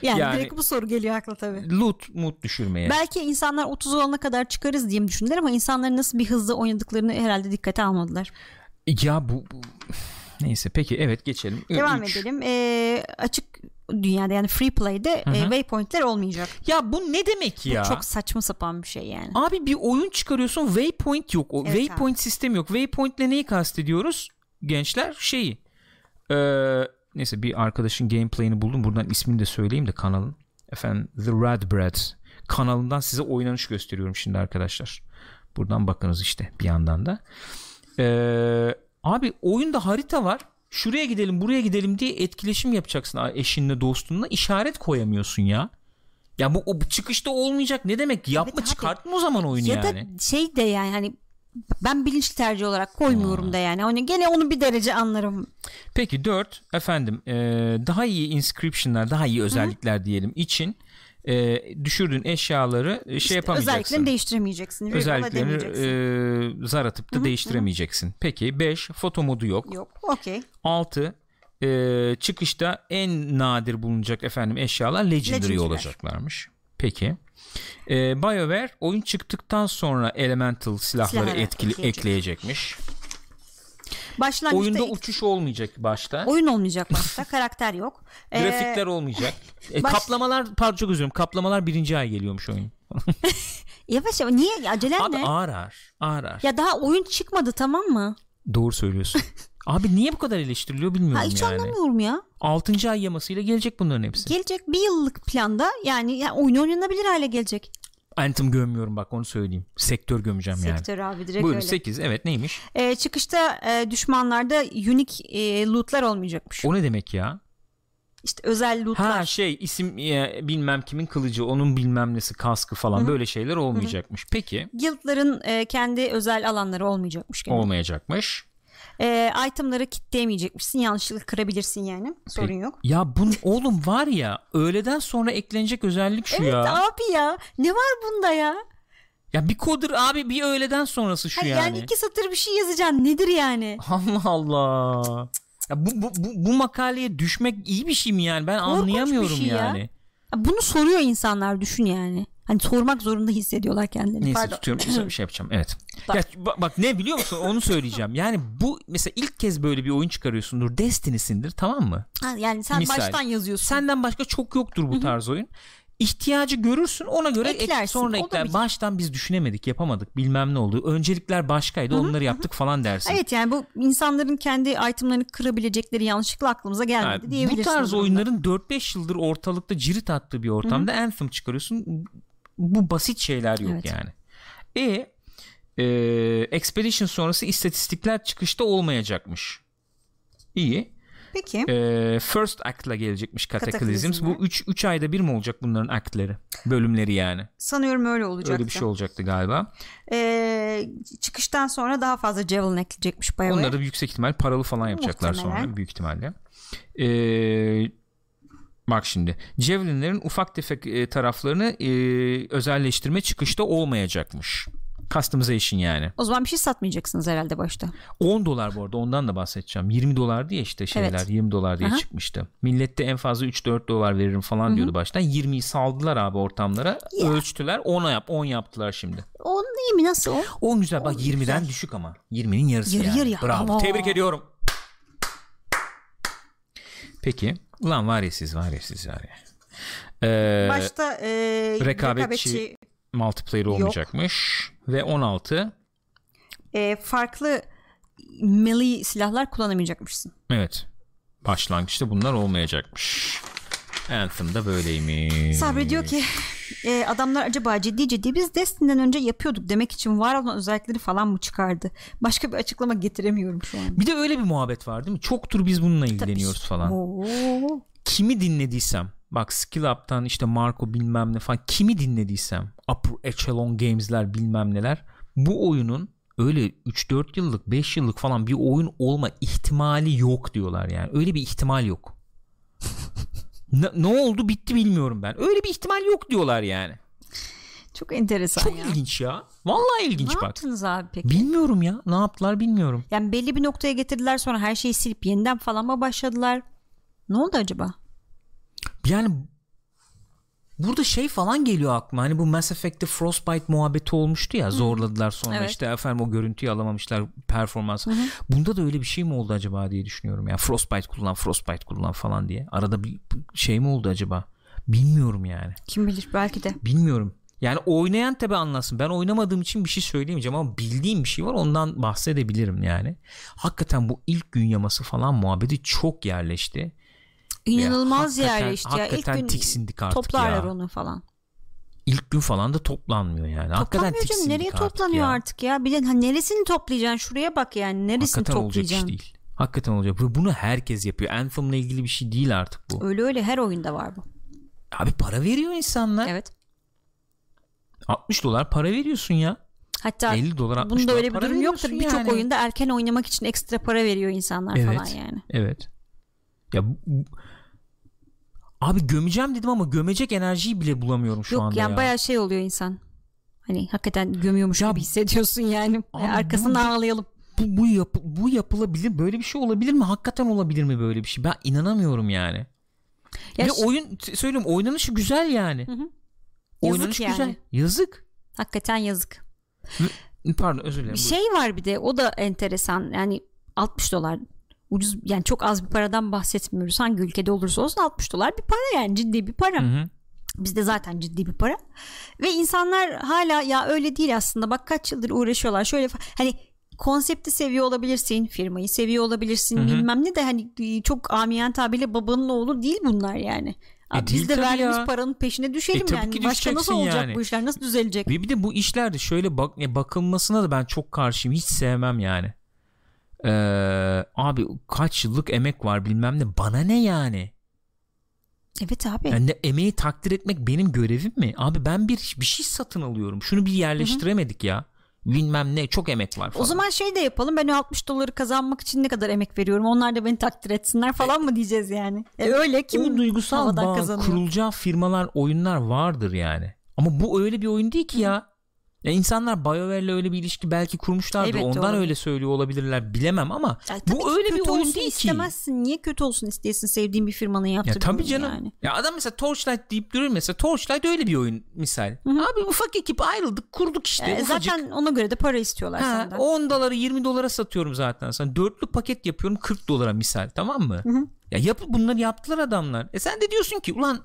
Yani, Yani- direkt bu soru geliyor akla tabii. Loot mut düşürmeye. Belki insanlar 30 olana kadar çıkarız diye mi düşündüler ama insanların nasıl bir hızla oynadıklarını herhalde dikkate almadılar. Ya bu, bu- neyse peki evet geçelim. Devam Üç. edelim. Ee, açık dünyada yani free play'de e, waypointler olmayacak. Ya bu ne demek ya? Bu çok saçma sapan bir şey yani. Abi bir oyun çıkarıyorsun waypoint yok. O Evet waypoint sistemi yok. Waypoint'le neyi kastediyoruz? Gençler şeyi. Ee, neyse bir arkadaşın gameplay'ini buldum. Buradan ismini de söyleyeyim de kanalın. Efendim The Red Bread kanalından size oynanış gösteriyorum şimdi arkadaşlar. Buradan bakınız işte bir yandan da. Ee, abi oyunda harita var. Şuraya gidelim buraya gidelim diye etkileşim yapacaksın eşinle dostunla. işaret koyamıyorsun ya. Ya bu, o çıkışta olmayacak ne demek? Yapma abi. çıkartma o zaman oyunu ya yani. da şey de yani hani ben bilinçli tercih olarak koymuyorum da yani. Hani gene onu bir derece anlarım. Peki 4 efendim e, daha iyi inscription'lar daha iyi özellikler diyelim için e, düşürdüğün eşyaları e, şey İşte yapamayacaksın. özelliklerini değiştiremeyeceksin. Özelliklerini e, zar atıp da değiştiremeyeceksin. Peki 5 foto modu yok. Yok. Okey. 6 e, çıkışta en nadir bulunacak efendim eşyalar legendary Legendary'ler. olacaklarmış. Peki. E, BioWare oyun çıktıktan sonra elemental silahları Silahları etkili ekleyecek. ekleyecekmiş. Başlangıçta Oyunda ilk- uçuş olmayacak başta. oyun olmayacak başta. karakter yok. Ee, Grafikler olmayacak. E, baş- Kaplamalar özür dilerim. Kaplamalar birinci ay geliyormuş oyun. yavaş yavaş. Niye? Acelen Abi ne? ağır ağır. Ağır ağır. Ya daha oyun çıkmadı tamam mı? Doğru söylüyorsun. Abi niye bu kadar eleştiriliyor bilmiyorum Ha, hiç yani. anlamıyorum ya. 6. ay yamasıyla gelecek bunların hepsi. Gelecek bir yıllık planda yani, yani oyun oynanabilir hale gelecek. Anthem gömmüyorum bak onu söyleyeyim. Sektör gömeceğim yani. Sektör abi direkt Buyurun öyle. 8 evet neymiş? Ee, çıkışta e, düşmanlarda unique e, lootlar olmayacakmış. O ne demek ya? İşte özel lootlar. Ha şey isim e, bilmem kimin kılıcı onun bilmem nesi kaskı falan böyle şeyler olmayacakmış. Peki Guild'ların e, kendi özel alanları olmayacakmış. Gene. olmayacakmış. E, itemları kitleyemeyecekmişsin. Yanlışlıkla kırabilirsin yani. Sorun Peki. yok. Ya bun oğlum var ya öğleden sonra eklenecek özellik şu Evet ya. abi ya. Ne var bunda ya? Ya bir kodur abi bir öğleden sonrası şu Hayır, yani. yani. iki satır bir şey yazacaksın. Nedir yani? Allah Allah. Ya bu, bu, bu, bu makaleye düşmek iyi bir şey mi yani? Ben Korkunç anlayamıyorum şey ya. yani. Ya Bunu soruyor insanlar düşün yani. Hani sormak zorunda hissediyorlar kendilerini. Neyse Pardon. tutuyorum bir şey yapacağım evet. Bak. Ya, bak, bak ne biliyor musun onu söyleyeceğim. Yani bu mesela ilk kez böyle bir oyun çıkarıyorsundur. Destiny'sindir tamam mı? Ha, yani sen Misal. baştan yazıyorsun. Senden başka çok yoktur bu tarz oyun. İhtiyacı görürsün ona göre ek- Eklersin, sonra ekler. bir- Baştan biz düşünemedik yapamadık bilmem ne oldu. Öncelikler başkaydı onları yaptık falan dersin. Evet yani bu insanların kendi itemlerini kırabilecekleri yanlışlıkla aklımıza gelmedi Yani bu diyebilirsin. tarz o durumda. oyunların 4-5 yıldır ortalıkta cirit attığı bir ortamda Anthem çıkarıyorsun. Bu basit şeyler yok Evet. yani. E, e Expedition sonrası istatistikler çıkışta olmayacakmış. İyi. Peki. E, first Act'la gelecekmiş Cataclysms. Bu Cataclysm'ler. 3 3 ayda bir mi olacak bunların act'leri? Bölümleri yani. Sanıyorum öyle olacaktı. Öyle bir şey olacaktı galiba. Ee, çıkıştan sonra daha fazla Javelin ekleyecekmiş BioWare. Onları yüksek ihtimal paralı falan yapacaklar Muhtemelen. sonra büyük ihtimalle. Ee, bak şimdi Javelin'lerin ufak tefek e, taraflarını e, özelleştirme çıkışta olmayacakmış. Customization yani. O zaman bir şey satmayacaksınız herhalde başta. 10 dolar bu arada ondan da bahsedeceğim. 20 dolar diye işte şeyler Evet. 20 dolar diye Aha. çıkmıştı. Millette en fazla 3-4 dolar veririm falan diyordu baştan. 20'yi saldılar abi ortamlara. Ya. Ölçtüler 10'a yap 10 yaptılar şimdi. O değil mi nasıl o? 10 güzel bak 20'den düşük ama. 20'nin yarısı Yarı yani. yarıya. Bravo. Ama- Tebrik ediyorum. Peki. Ulan var ya siz var ya siz var ya. Ee, Başta e, rekabetçi, rekabetçi multiplayer olmayacakmış. Ve 16 e, farklı melee silahlar kullanamayacakmışsın. evet. Başlangıçta bunlar olmayacakmış. Anthem'da böyleymiş. Sabri diyor ki e, adamlar acaba ciddi ciddi biz Destiny'den önce yapıyorduk demek için var olan özellikleri falan mı çıkardı? Başka bir açıklama getiremiyorum şu an. Bir de öyle bir muhabbet var değil mi? Çoktur biz bununla ilgileniyoruz Tabii. falan. Oo. Kimi dinlediysem bak Skill Up'tan işte Marco bilmem ne falan kimi dinlediysem Upper Echelon Games'ler bilmem neler bu oyunun öyle 3-4 yıllık 5 yıllık falan bir oyun olma ihtimali yok diyorlar yani. Öyle bir ihtimal yok. ne, ne oldu bitti bilmiyorum ben. Öyle bir ihtimal yok diyorlar yani. Çok enteresan Çok ya. ilginç ya. Vallahi ilginç ne bak. yaptınız abi peki? Bilmiyorum ya. Ne yaptılar bilmiyorum. Yani belli bir noktaya getirdiler sonra her şeyi silip yeniden falan mı başladılar? Ne oldu acaba? Yani burada şey falan geliyor aklıma. Hani bu Mass Effect'te Frostbite muhabbeti olmuştu ya. Zorladılar sonra Evet. işte efendim o görüntüyü alamamışlar performans. Bunda da öyle bir şey mi oldu acaba diye düşünüyorum. Ya Frostbite kullan, Frostbite kullan falan diye. Arada bir şey mi oldu acaba? Bilmiyorum yani. Kim bilir belki de. Bilmiyorum. Yani oynayan tabi anlasın. Ben oynamadığım için bir şey söyleyemeyeceğim ama bildiğim bir şey var ondan bahsedebilirim yani. Hakikaten bu ilk gün yaması falan muhabbeti çok yerleşti. İnanılmaz hakikaten- yerleşti ya. İlk hakikaten gün tiksindik artık toplarlar ya. onu falan. İlk gün falan da toplanmıyor yani. Hakikaten Toplanmıyor canım. tiksindik Nereye artık toplanıyor ya. artık ya? Bir de ha, neresini toplayacaksın? Şuraya bak yani. Neresini Hakikaten olacak iş toplayacaksın? değil. Hakikaten olacak. Ve bunu herkes yapıyor. Anthem'la ilgili bir şey değil artık bu. Öyle öyle her oyunda var bu. Abi para veriyor insanlar. Evet. 60 dolar para veriyorsun ya. Hatta 50 dolar 60 bunda dolar öyle bir durum yoktur. veriyorsun Birçok yani. oyunda erken oynamak için ekstra para veriyor insanlar Evet. falan yani. Evet. Ya bu- Abi gömeceğim dedim ama gömecek enerjiyi bile bulamıyorum şu Yok anda yani ya. bayağı şey oluyor insan. Hani hakikaten gömüyormuş Ya- gibi hissediyorsun yani. Abi Arkasından bu- ağlayalım. bu, bu, yapı- bu yapılabilir böyle bir şey olabilir mi? Hakikaten olabilir mi böyle bir şey? Ben inanamıyorum yani. Ya Ve ş- oyun söylüyorum oynanışı güzel yani. hı. Oynanış yani. güzel. Yazık. Hakikaten yazık. Pardon özür dilerim. Bir Buyur. şey var bir de o da enteresan. Yani 60 dolar ucuz yani çok az bir paradan bahsetmiyoruz. Hangi ülkede olursa olsun 60 dolar bir para yani ciddi bir para. Hı hı. Bizde zaten ciddi bir para. Ve insanlar hala ya öyle değil aslında. Bak kaç yıldır uğraşıyorlar. Şöyle hani konsepti seviyor olabilirsin, firmayı seviyor olabilirsin, Hı hı. bilmem ne de hani e, çok amiyen tabirle babanın oğlu değil bunlar yani. Abi değil biz de verdiğimiz ya. paranın peşine düşelim E yani. Başka nasıl olacak yani. bu işler? Nasıl düzelecek? Ve bir de bu işlerde şöyle bak bakılmasına da ben çok karşıyım. Hiç sevmem yani. Ee, abi kaç yıllık emek var bilmem ne. Bana ne yani? Evet abi. Yani emeği takdir etmek benim görevim mi? Abi ben bir bir şey satın alıyorum. Şunu bir yerleştiremedik ya. Bilmem ne çok emek var falan. O zaman şey de yapalım. Ben o 60 doları kazanmak için ne kadar emek veriyorum. Onlar da beni takdir etsinler falan mı diyeceğiz yani? E öyle kim o duygusal bağ kazanıyor? kurulacağı firmalar oyunlar vardır yani. Ama bu öyle bir oyun değil ki ya. Ya insanlar BioWare'le öyle bir ilişki belki kurmuşlardır. Elbette Ondan olabilir. öyle söylüyor olabilirler. Bilemem ama Ya bu öyle bir oyun değil ki. istemezsin. Niye kötü olsun isteyesin sevdiğin bir firmanın yaptığı Ya tabii canım. yani. Ya adam mesela Torchlight deyip durur mesela Torchlight öyle bir oyun misal. Abi ufak ekip ayrıldık kurduk işte E, ufacık. zaten ona göre de para istiyorlar Ha, senden. 10 dolara 20 dolara satıyorum zaten. Sen dörtlü paket yapıyorum 40 dolara misal tamam mı? Ya yap, bunları yaptılar adamlar. E sen de diyorsun ki ulan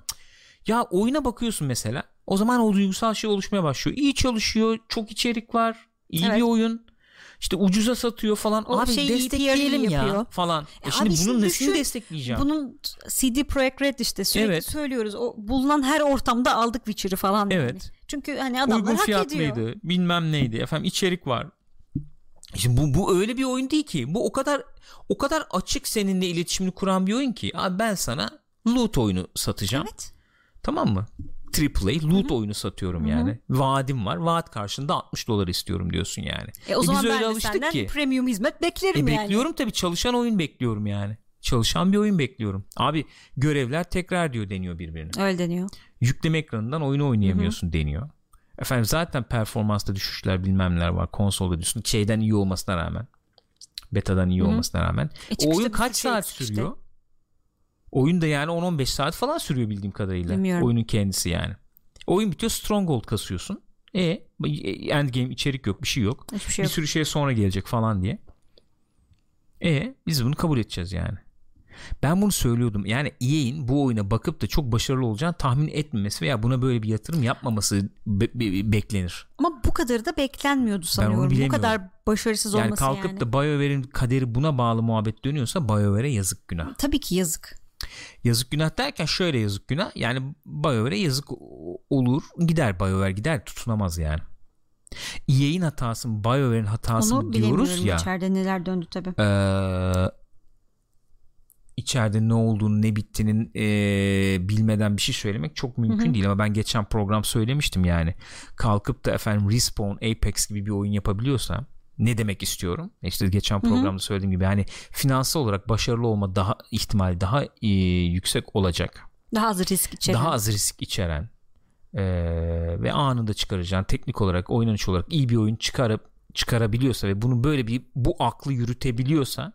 ya oyuna bakıyorsun mesela. O zaman o duygusal şey oluşmaya başlıyor. İyi çalışıyor, çok içerik var, iyi Evet. bir oyun. İşte ucuza satıyor falan. O abi şeyi destekleyelim ya yapıyor. falan. E E şimdi bunun nesini düşün, destekleyeceğim? Bunun CD Projekt Red işte sürekli Evet. söylüyoruz. O bulunan her ortamda aldık Witcher'ı falan yani. Evet. Çünkü hani adamlar uygun hak fiyatlıydı ediyor. bilmem neydi efendim içerik var Şimdi bu, bu öyle bir oyun değil ki bu o kadar o kadar açık seninle iletişimini kuran bir oyun ki abi ben sana loot oyunu satacağım Evet. tamam mı AAA loot oyunu satıyorum yani. Vaadim var. Vaat karşında 60 dolar istiyorum diyorsun yani. E o E zaman biz ben öyle de alıştık senden ki. premium hizmet beklerim e yani. bekliyorum tabii. Çalışan oyun bekliyorum yani. Çalışan bir oyun bekliyorum. Abi görevler tekrar diyor deniyor birbirine. Öyle deniyor. yükleme ekranından oyunu oynayamıyorsun deniyor. Efendim zaten performansta düşüşler bilmem neler var. Konsolda diyorsun şeyden iyi olmasına rağmen. Betadan iyi olmasına rağmen. E o oyun kaç şey saat eksik işte. Oyun da yani 10-15 saat falan sürüyor bildiğim kadarıyla. Bilmiyorum. Oyunun kendisi yani. Oyun bitiyor Stronghold kasıyorsun. E endgame içerik yok bir şey yok. Hiçbir şey bir yok. sürü şey sonra gelecek falan diye. E biz bunu kabul edeceğiz yani. Ben bunu söylüyordum. Yani EA'in bu oyuna bakıp da çok başarılı olacağını tahmin etmemesi veya buna böyle bir yatırım yapmaması be- be- beklenir. Ama bu kadar da beklenmiyordu sanıyorum. Bu kadar başarısız Yani olması kalkıp yani. da BioWare'in kaderi buna bağlı muhabbet dönüyorsa BioWare'e yazık günah. Tabii ki yazık. Yazık günah derken şöyle yazık günah. Yani BioWare'e yazık olur. Gider BioWare gider tutunamaz yani. EA'in hatası mı BioWare'in hatası Onu mı diyoruz ya. içeride neler döndü tabii. Ee, içeride ne olduğunu ne bittiğinin ee, bilmeden bir şey söylemek çok mümkün değil ama ben geçen program söylemiştim yani kalkıp da efendim Respawn Apex gibi bir oyun yapabiliyorsa ne demek istiyorum? İşte geçen programda söylediğim gibi yani finansal olarak başarılı olma daha ihtimal daha ee, yüksek olacak. Daha az risk içeren. daha az risk içeren ee, ve anında çıkaracağın teknik olarak oynanış olarak iyi bir oyun çıkarıp çıkarabiliyorsa ve bunu böyle bir bu aklı yürütebiliyorsa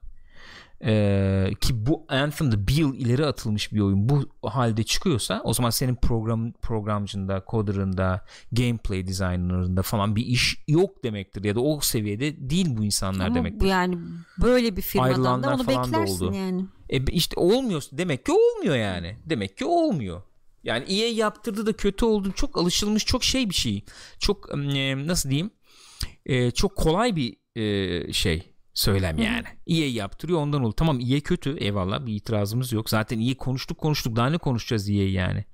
ee, ki bu Anthem'da bir yıl ileri atılmış bir oyun bu halde çıkıyorsa o zaman senin program programcında, coder'ında, gameplay designer'ında falan bir iş yok demektir ya da o seviyede değil bu insanlar Ama demektir. yani böyle bir firmadan da Ayrılanlar onu falan da beklersin oldu. yani. E işte olmuyor. Demek ki olmuyor yani. Demek ki olmuyor. Yani EA yaptırdı da kötü oldu. Çok alışılmış çok şey bir şey. Çok e, nasıl diyeyim? E, çok kolay bir e, şey söylem yani. EA yaptırıyor ondan oldu. Tamam EA kötü eyvallah bir itirazımız yok. Zaten EA konuştuk konuştuk daha ne konuşacağız EA yani.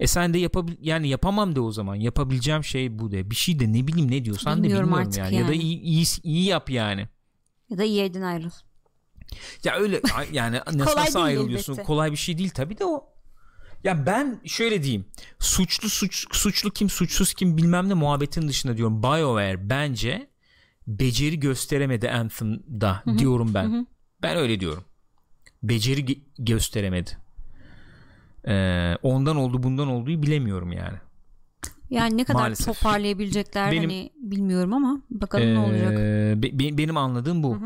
E sen de yapabil yani yapamam de o zaman. Yapabileceğim şey bu de. Bir şey de ne bileyim ne diyorsan Bilmiyorum de bilmiyorum artık yani. Ya da yani. iyi, iyi, iyi yap yani. Ya da EA'den ayrıl. Ya öyle yani nasıl, nasıl ayrılıyorsun? elbette. Kolay bir şey değil tabii de o. Ya ben şöyle diyeyim. Suçlu suç suçlu kim suçsuz kim bilmem ne muhabbetin dışında diyorum. BioWare bence beceri gösteremedi Anthem'da diyorum ben. Ben öyle diyorum. Beceri ge- gösteremedi. Ee, ondan oldu bundan olduğu bilemiyorum yani. Yani ne kadar Maalesef. toparlayabilecekler Benim- hani bilmiyorum ama bakalım ne olacak. Ee, be- be- benim anladığım bu.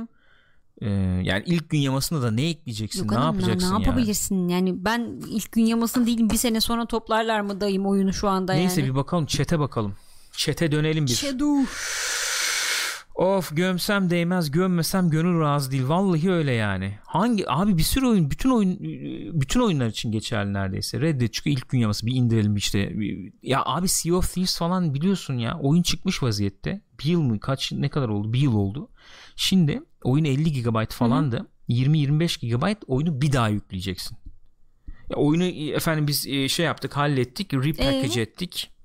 Ee, yani ilk gün yamasına da ne ekleyeceksin? Yok ne hanım, yapacaksın ne yani? yapabilirsin yani ben ilk gün yamasın değilim bir sene sonra toplarlar mı dayım oyunu şu anda Neyse yani. bir bakalım çete bakalım. Çete dönelim bir. Shadow. Of gömsem değmez gömmesem gönül razı değil. Vallahi öyle yani. Hangi abi bir sürü oyun bütün oyun bütün oyunlar için geçerli neredeyse. Red Dead çıkıyor ilk gün yaması bir indirelim işte. Ya abi Sea of Thieves falan biliyorsun ya. Oyun çıkmış vaziyette. Bir yıl mı kaç ne kadar oldu? Bir yıl oldu. Şimdi oyun 50 GB falandı. 20-25 GB oyunu bir daha yükleyeceksin. Ya oyunu efendim biz e, şey yaptık hallettik repackage Ee? ettik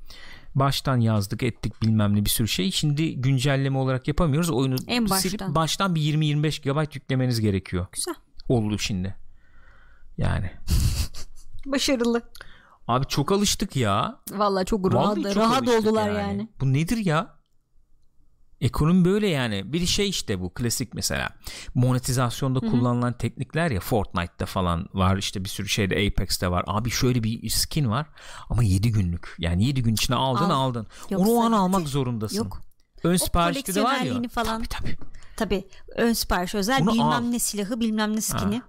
baştan yazdık ettik bilmem ne bir sürü şey şimdi güncelleme olarak yapamıyoruz oyunu En silip baştan. baştan bir 20-25 GB yüklemeniz gerekiyor Güzel. oldu şimdi yani Başarılı. abi çok alıştık ya Vallahi çok rahat, Vallahi çok rahat oldular yani. bu nedir ya Ekonomi böyle yani. Bir şey işte bu klasik mesela. Monetizasyonda kullanılan teknikler ya Fortnite'da falan var işte bir sürü şeyde Apex'te var. Abi şöyle bir skin var ama 7 günlük. Yani 7 gün içinde aldın Al. aldın. Yoksa Onu o an almak zorundasın. Yok. Ön siparişte de var ya. falan. Tabii tabii. Tabii ön sipariş özel Bunu bilmem al. ne silahı bilmem ne skini.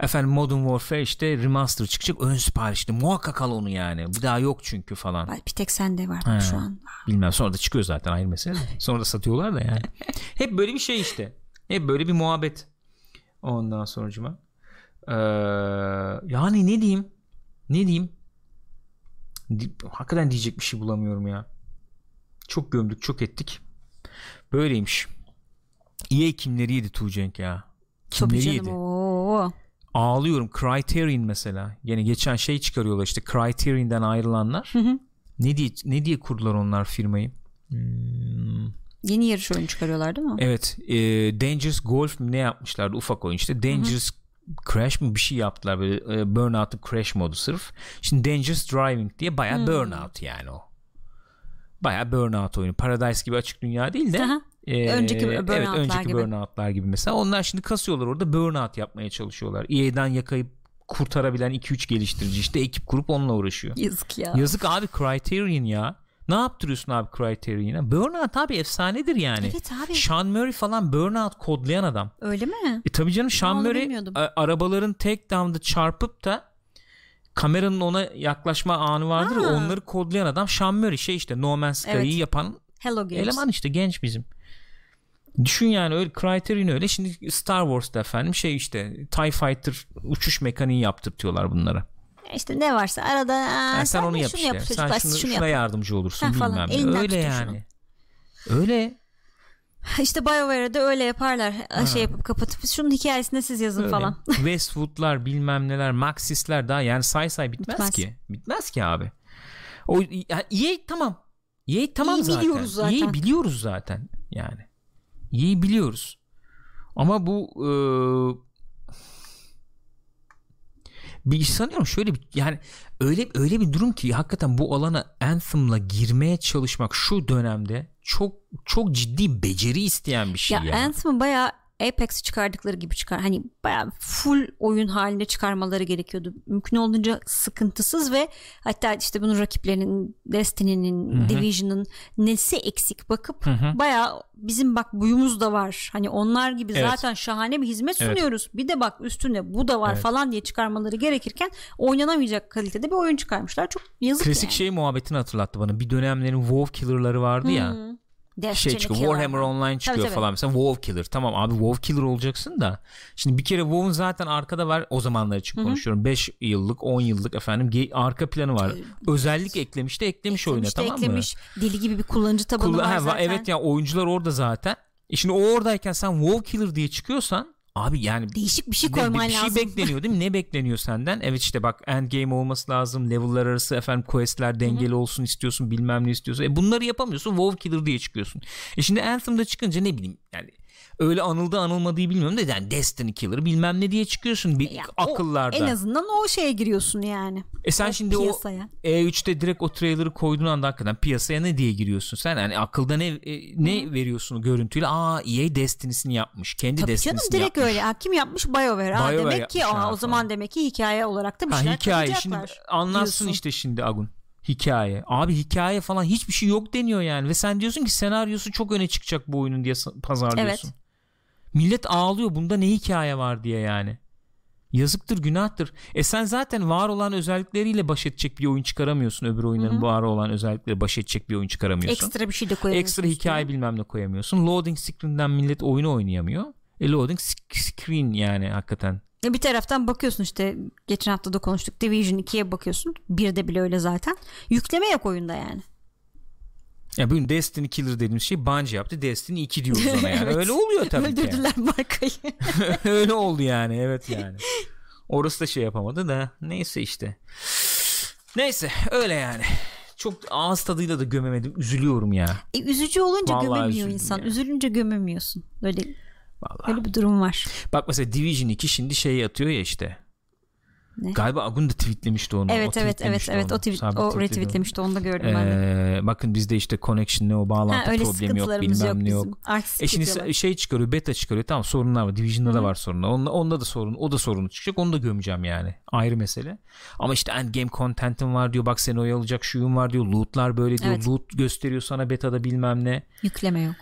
Efendim Modern Warfare işte remaster çıkacak ön siparişte. Muhakkak al onu yani. Bu daha yok çünkü falan. Bir tek sende var He. şu an. Bilmem sonra da çıkıyor zaten ayrı mesele. Sonra da satıyorlar da yani. Hep böyle bir şey işte. Hep böyle bir muhabbet. Ondan sonucuma. Ee, yani ne diyeyim? Ne diyeyim? Di- Hakikaten diyecek bir şey bulamıyorum ya. Çok gömdük çok ettik. Böyleymiş. EA kimleri yedi Tuğcenk ya? Tabii Kimleri canım. yedi? Oo. Ağlıyorum. Criterion mesela. Yani geçen şey çıkarıyorlar işte Criterion'dan ayrılanlar. Ne diye ne diye kurdular onlar firmayı? Hmm, Yeni yarış oyunu çıkarıyorlar değil mi? Evet, e, Dangerous Golf ne yapmışlardı ufak oyun işte. Dangerous Crash mı bir şey yaptılar böyle e, Burnout'un Crash modu sırf. Şimdi Dangerous Driving diye baya Burnout yani o. Baya Burnout oyunu. Paradise gibi açık dünya değil de. Aha. E, Önceki evet, Burnout'lar önceki gibi. Burnout'lar gibi mesela. Onlar şimdi kasıyorlar orada Burnout yapmaya çalışıyorlar. EA'den yakayıp kurtarabilen 2-3 geliştirici işte ekip kurup onunla uğraşıyor. Yazık ya. Yazık abi Criterion ya. Ne yaptırıyorsun abi Criterion'a? Burnout abi efsanedir yani. Evet abi. Sean Murray falan Burnout kodlayan adam. Öyle mi? E tabii canım Sean Murray a- arabaların takedown'da çarpıp da kameranın ona yaklaşma anı vardır Ha. onları kodlayan adam Sean Murray şey işte No Man's Sky'ı Evet. yapan Hello Games. eleman işte genç bizim. Düşün yani öyle Criterion öyle. Şimdi Star Wars'ta efendim şey işte TIE Fighter uçuş mekaniği yaptırtıyorlar bunlara. İşte ne varsa arada aa, Yani sen, sen onu yap şunu işte. yap sen şunu, şunu şuna yapın. yardımcı olursun Ha, bilmem falan, Öyle yani. Öyle. İşte BioWare'de öyle yaparlar. Şey yapıp kapatıp şunun hikayesini siz yazın Öyle. falan. Westwood'lar bilmem neler Maxis'ler daha yani say say bitmez, Bitmez. ki. Bitmez ki abi. O yani EA tamam. EA tamam EA zaten. biliyoruz zaten. EA biliyoruz zaten yani. EA biliyoruz. Ama bu e, bir sanıyorum şöyle bir yani öyle öyle bir durum ki hakikaten bu alana Anthem'la girmeye çalışmak şu dönemde çok çok ciddi beceri isteyen bir şey ya ya. Anthem'ı bayağı Apex'i çıkardıkları gibi çıkar. Hani bayağı full oyun halinde çıkarmaları gerekiyordu. Mümkün olduğunca sıkıntısız ve hatta işte bunun rakiplerinin Destiny'nin. Division'ın nesi eksik bakıp Hı hı. bayağı bizim bak buyumuz da var. Hani onlar gibi Evet. zaten şahane bir hizmet Evet. sunuyoruz. Bir de bak üstüne bu da var Evet. falan diye çıkarmaları gerekirken oynanamayacak kalitede bir oyun çıkarmışlar. Çok yazık Klasik yani. şey muhabbetini hatırlattı bana. Bir dönemlerin WoW killer'ları vardı ya. Destiny Şey çıkıyor Killer. Warhammer Online çıkıyor tabii. falan mesela WoW killer. Tamam abi WoW killer olacaksın da. Şimdi bir kere WoW'un zaten arkada var o zamanlar için konuşuyorum. 5 yıllık 10 yıllık efendim arka planı var. Özellik eklemiş de eklemiş, oyuna Eklemiş de tamam eklemiş. Deli gibi bir kullanıcı tabanı mı? Kullan- var zaten. evet ya oyuncular orada zaten. E şimdi o oradayken sen WoW killer diye çıkıyorsan abi yani Değişik bir şey koyman bir şey lazım. bekleniyor değil mi? Ne bekleniyor senden? Evet işte bak endgame olması lazım. Level'lar arası efendim quest'ler dengeli olsun istiyorsun. Bilmem ne istiyorsun. E bunları yapamıyorsun. WoW Killer diye çıkıyorsun. E şimdi Anthem'da çıkınca ne bileyim yani öyle anıldı anılmadığı bilmiyorum da yani Destiny Killer bilmem ne diye çıkıyorsun bir Ya o- akıllarda. En azından o şeye giriyorsun yani. e sen o şimdi piyasaya. o E3'te direkt o trailer'ı koyduğun anda hakikaten piyasaya ne diye giriyorsun sen? Yani akılda ne e, ne veriyorsun o görüntüyle? Aa EA Destiny'sini yapmış. Kendi Tabii canım Destiny'sini direkt yapmış. öyle. Ha, kim yapmış? BioWare. Ha, BioWare demek ki aa, o falan. zaman demek ki hikaye olarak da bir Ha, şeyler hikaye şimdi anlatsın işte şimdi Agun hikaye abi hikaye falan hiçbir şey yok deniyor yani ve sen diyorsun ki senaryosu çok öne çıkacak bu oyunun diye pazarlıyorsun. Evet. Millet ağlıyor bunda ne hikaye var diye yani. Yazıktır günahtır. E sen zaten var olan özellikleriyle baş edecek bir oyun çıkaramıyorsun. Öbür oyunların var olan özellikleri baş edecek bir oyun çıkaramıyorsun. Ekstra bir şey de koyamıyorsun. Ekstra hikaye bilmem ne koyamıyorsun. Loading screen'den millet oyunu oynayamıyor. E loading sc- screen yani hakikaten. E, Bir taraftan bakıyorsun işte geçen hafta da konuştuk Division 2'ye bakıyorsun. Bir de bile öyle zaten. Yükleme yok oyunda yani. Ya bugün Destiny Killer dediğimiz şey Bungie yaptı. Destiny 2 diyoruz ona yani. Evet. Öyle oluyor tabii ki. Öldürdüler markayı. Öyle oldu yani evet yani. Orası da şey yapamadı da neyse işte. Neyse öyle yani. Çok ağız tadıyla da gömemedim. Üzülüyorum ya. E, üzücü olunca Vallahi gömemiyor insan. ya. Üzülünce gömemiyorsun. Böyle Vallahi. öyle bir durum var. Bak mesela Division 2 şimdi şey atıyor ya işte. Ne? Galiba Agun da tweetlemişti onu. Evet O evet evet evet onu. o, tweet, Sabit o retweetlemişti onu da gördüm ben de. Ee, bakın bizde işte connection ne o bağlantı Ha, problemi yok bilmem yok ne bizim. yok. Artistik E şimdi yapıyorlar. şey çıkarıyor beta çıkarıyor tamam sorunlar var Division'da da var sorunlar onda, onda da sorun o da sorunu çıkacak onu da gömeceğim yani ayrı mesele ama işte endgame content'im var diyor bak seni oyalayacak şuyum var diyor lootlar böyle diyor Evet. loot gösteriyor sana betada bilmem ne Yükleme yok.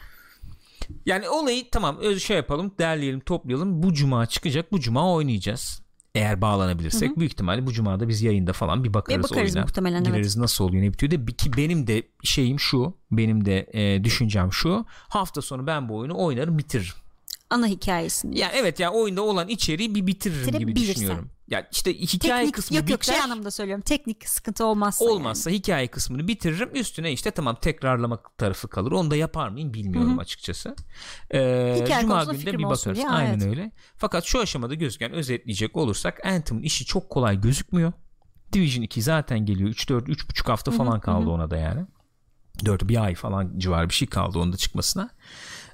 yani olayı tamam şey yapalım derleyelim toplayalım bu cuma çıkacak bu cuma oynayacağız eğer bağlanabilirsek büyük ihtimalle bu cumada biz yayında falan bir bakarız, Bir bakarız oyuna. muhtemelen, evet. Gireriz nasıl oluyor ne bitiyor de ki benim de şeyim şu benim de e, düşüncem şu hafta sonu ben bu oyunu oynarım bitiririm. Ana hikayesini. Ya evet ya oyunda olan içeriği bir bitiririm gibi düşünüyorum. Ya işte hikaye Teknik, kısmı yok yok biter. şey anlamda söylüyorum. Teknik sıkıntı olmazsa. Olmazsa hikaye kısmını bitiririm. Üstüne işte tamam tekrarlamak tarafı kalır. Onu da yapar mıyım bilmiyorum açıkçası. Ee, Hikaye Cuma konusunda günü de fikrim bir bakarız. diye, Aynen evet. öyle. Fakat şu aşamada gözüken özetleyecek olursak Anthem'ın işi çok kolay gözükmüyor. Division 2 zaten geliyor. 3-4 3,5 hafta falan kaldı ona da yani. 4 bir ay falan civarı bir şey kaldı onun da çıkmasına.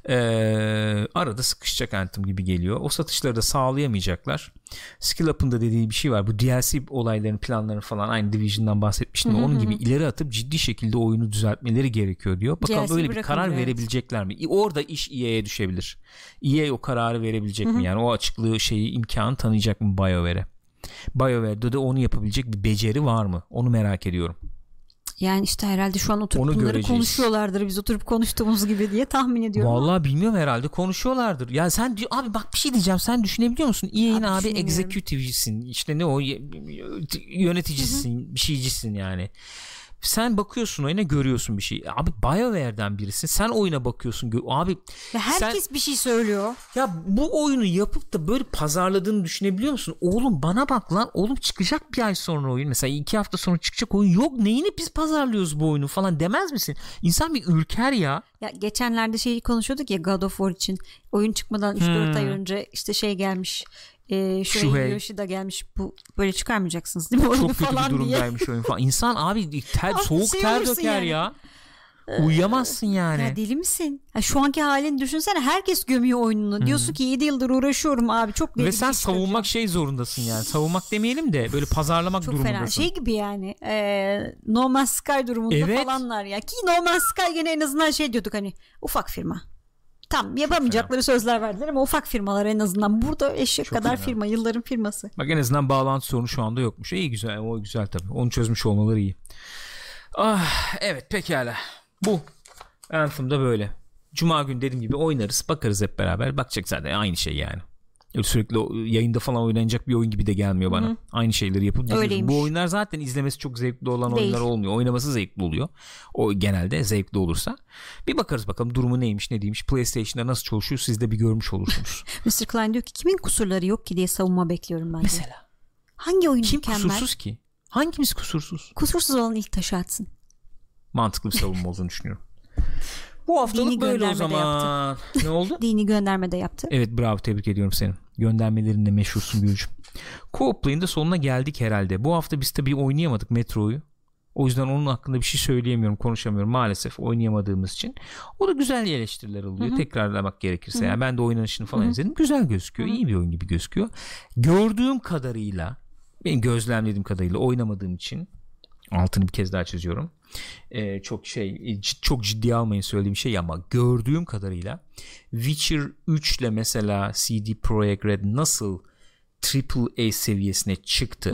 Ee, arada sıkışacak Anthem gibi geliyor. O satışları da sağlayamayacaklar. Skill Up'ın da dediği bir şey var. Bu DLC olayların planlarını falan aynı Division'dan bahsetmiştim. Onun gibi ileri atıp ciddi şekilde oyunu düzeltmeleri gerekiyor diyor. Bakalım DLC böyle bir karar evet. verebilecekler mi? Orada iş EA'ye düşebilir. EA o kararı verebilecek mi? Yani o açıklığı şeyi imkanı tanıyacak mı BioWare'e? BioWare'de de onu yapabilecek bir beceri var mı? Onu merak ediyorum. Yani işte herhalde şu an oturup Onu bunları göreceğiz. konuşuyorlardır biz oturup konuştuğumuz gibi diye tahmin ediyorum. Vallahi bilmiyorum herhalde konuşuyorlardır. Ya sen abi bak bir şey diyeceğim. Sen düşünebiliyor musun? EA'in Abi abi, executive'cisin. İşte ne o yöneticisin, bir şeycisin yani. Sen bakıyorsun oyuna görüyorsun bir şey. Abi BioWare'den birisin. Sen oyuna bakıyorsun. Abi Ve herkes sen, bir şey söylüyor. ya bu oyunu yapıp da böyle pazarladığını düşünebiliyor musun? Oğlum bana bak lan. Oğlum çıkacak bir ay sonra oyun. Mesela iki hafta sonra çıkacak oyun. Yok neyini biz pazarlıyoruz bu oyunu falan demez misin? İnsan bir ürker ya. Ya geçenlerde şeyi konuşuyorduk ya God of War için. Oyun çıkmadan 3-4 Hmm. ay önce işte şey gelmiş. E, Shuhei. Shuhei Yoshida gelmiş. Bu böyle çıkarmayacaksınız değil mi oyunu Çok kötü bir diye. durumdaymış oyun falan. İnsan abi ter, soğuk ter seviyorsun döker yani. ya. Uyuyamazsın yani. Ya deli misin? Ya şu anki halini düşünsene herkes gömüyor oyununu. Diyorsun ki 7 yıldır uğraşıyorum abi çok Ve sen şey savunmak şey zorundasın yani. Savunmak demeyelim de böyle pazarlamak çok durumundasın. fena şey gibi yani e, No Man's Sky durumunda Evet. falanlar ya ki No Man's Sky gene en azından şey diyorduk hani ufak firma tam yapamayacakları sözler verdiler ama ufak firmalar en azından burada eşek Çok kadar fena. firma yılların firması Bak en azından bağlantı sorunu şu anda yokmuş. İyi güzel o güzel tabii. Onu çözmüş olmaları iyi. Ah evet pekala. Bu Anthem'da böyle. Cuma günü dediğim gibi oynarız. Bakarız hep beraber. Bakacak zaten aynı şey yani. Sürekli o- yayında falan oynanacak bir oyun gibi de gelmiyor bana. Aynı şeyleri yapıp. Bu oyunlar zaten izlemesi çok zevkli olan Değil. oyunlar olmuyor. Oynaması zevkli oluyor. O genelde zevkli olursa. Bir bakarız bakalım durumu neymiş ne değilmiş. PlayStation'da nasıl çalışıyor siz de bir görmüş olursunuz. Mr. Klein diyor ki kimin kusurları yok ki diye savunma bekliyorum ben. Mesela. hangi oyun Kim mükemmel kusursuz ki? Hangimiz kusursuz? kusursuz olan ilk taşı atsın mantıklı bir savunma olduğunu düşünüyorum. Bu haftalık Dini böyle o de zaman. ne oldu? dini gönderme de yaptı evet bravo tebrik ediyorum seni. Göndermelerinle meşhursun Gülcüm. Co-Play'in de sonuna geldik herhalde. Bu hafta biz tabii oynayamadık Metro'yu. O yüzden onun hakkında bir şey söyleyemiyorum, konuşamıyorum maalesef oynayamadığımız için. O da güzel eleştiriler alıyor. Tekrarlamak gerekirse. Yani ben de oynanışını falan izledim. Güzel gözüküyor. iyi bir oyun gibi gözüküyor. Gördüğüm kadarıyla, benim gözlemlediğim kadarıyla oynamadığım için altını bir kez daha çiziyorum. Ee, çok şey cid- çok ciddiye almayın söylediğim şey ama gördüğüm kadarıyla Witcher 3 ile mesela CD Projekt Red nasıl AAA seviyesine çıktı.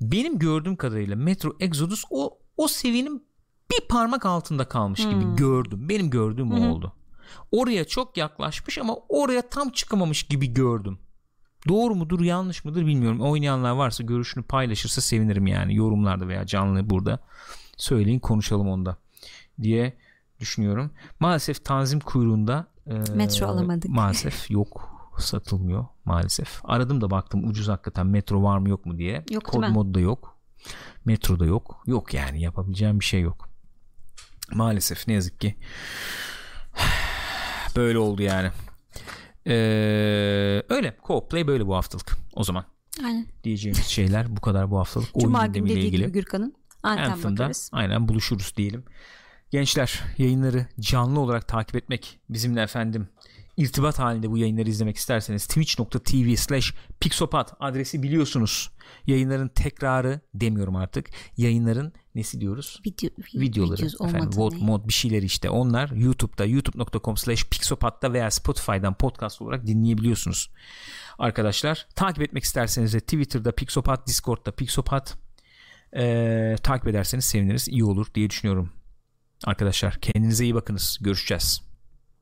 Benim gördüğüm kadarıyla Metro Exodus o o seviyenin bir parmak altında kalmış gibi gördüm. Benim gördüğüm o oldu. Oraya çok yaklaşmış ama oraya tam çıkamamış gibi gördüm. Doğru mudur yanlış mıdır bilmiyorum. Oynayanlar varsa görüşünü paylaşırsa sevinirim yani yorumlarda veya canlı burada söyleyin konuşalım onda diye düşünüyorum. Maalesef tanzim kuyruğunda e, Metro alamadık. Maalesef yok satılmıyor maalesef. Aradım da baktım ucuz hakikaten metro var mı yok mu diye. Yok Kod değil mi? mod da yok. Metro da yok. Yok yani yapabileceğim bir şey yok. Maalesef ne yazık ki. Böyle oldu yani. Ee, öyle. Co-play böyle bu haftalık. O zaman aynen diyeceğimiz şeyler bu kadar bu haftalık. Cuma Oyun günü dediği ilgili. gibi Gürkan'ın Anthem Anthem'da bakarız aynen buluşuruz diyelim. Gençler yayınları canlı olarak takip etmek bizimle efendim irtibat halinde bu yayınları izlemek isterseniz twitch.tv slash pixopat adresi biliyorsunuz. Yayınların tekrarı demiyorum artık. Yayınların nesi diyoruz? Video, Videoları efendim VOD mod bir şeyler işte onlar YouTube'da youtube.com slash pixopat'ta veya Spotify'dan podcast olarak dinleyebiliyorsunuz. Arkadaşlar takip etmek isterseniz de Twitter'da pixopat Discord'da pixopat ee, takip ederseniz seviniriz iyi olur diye düşünüyorum. Arkadaşlar kendinize iyi bakınız. Görüşeceğiz.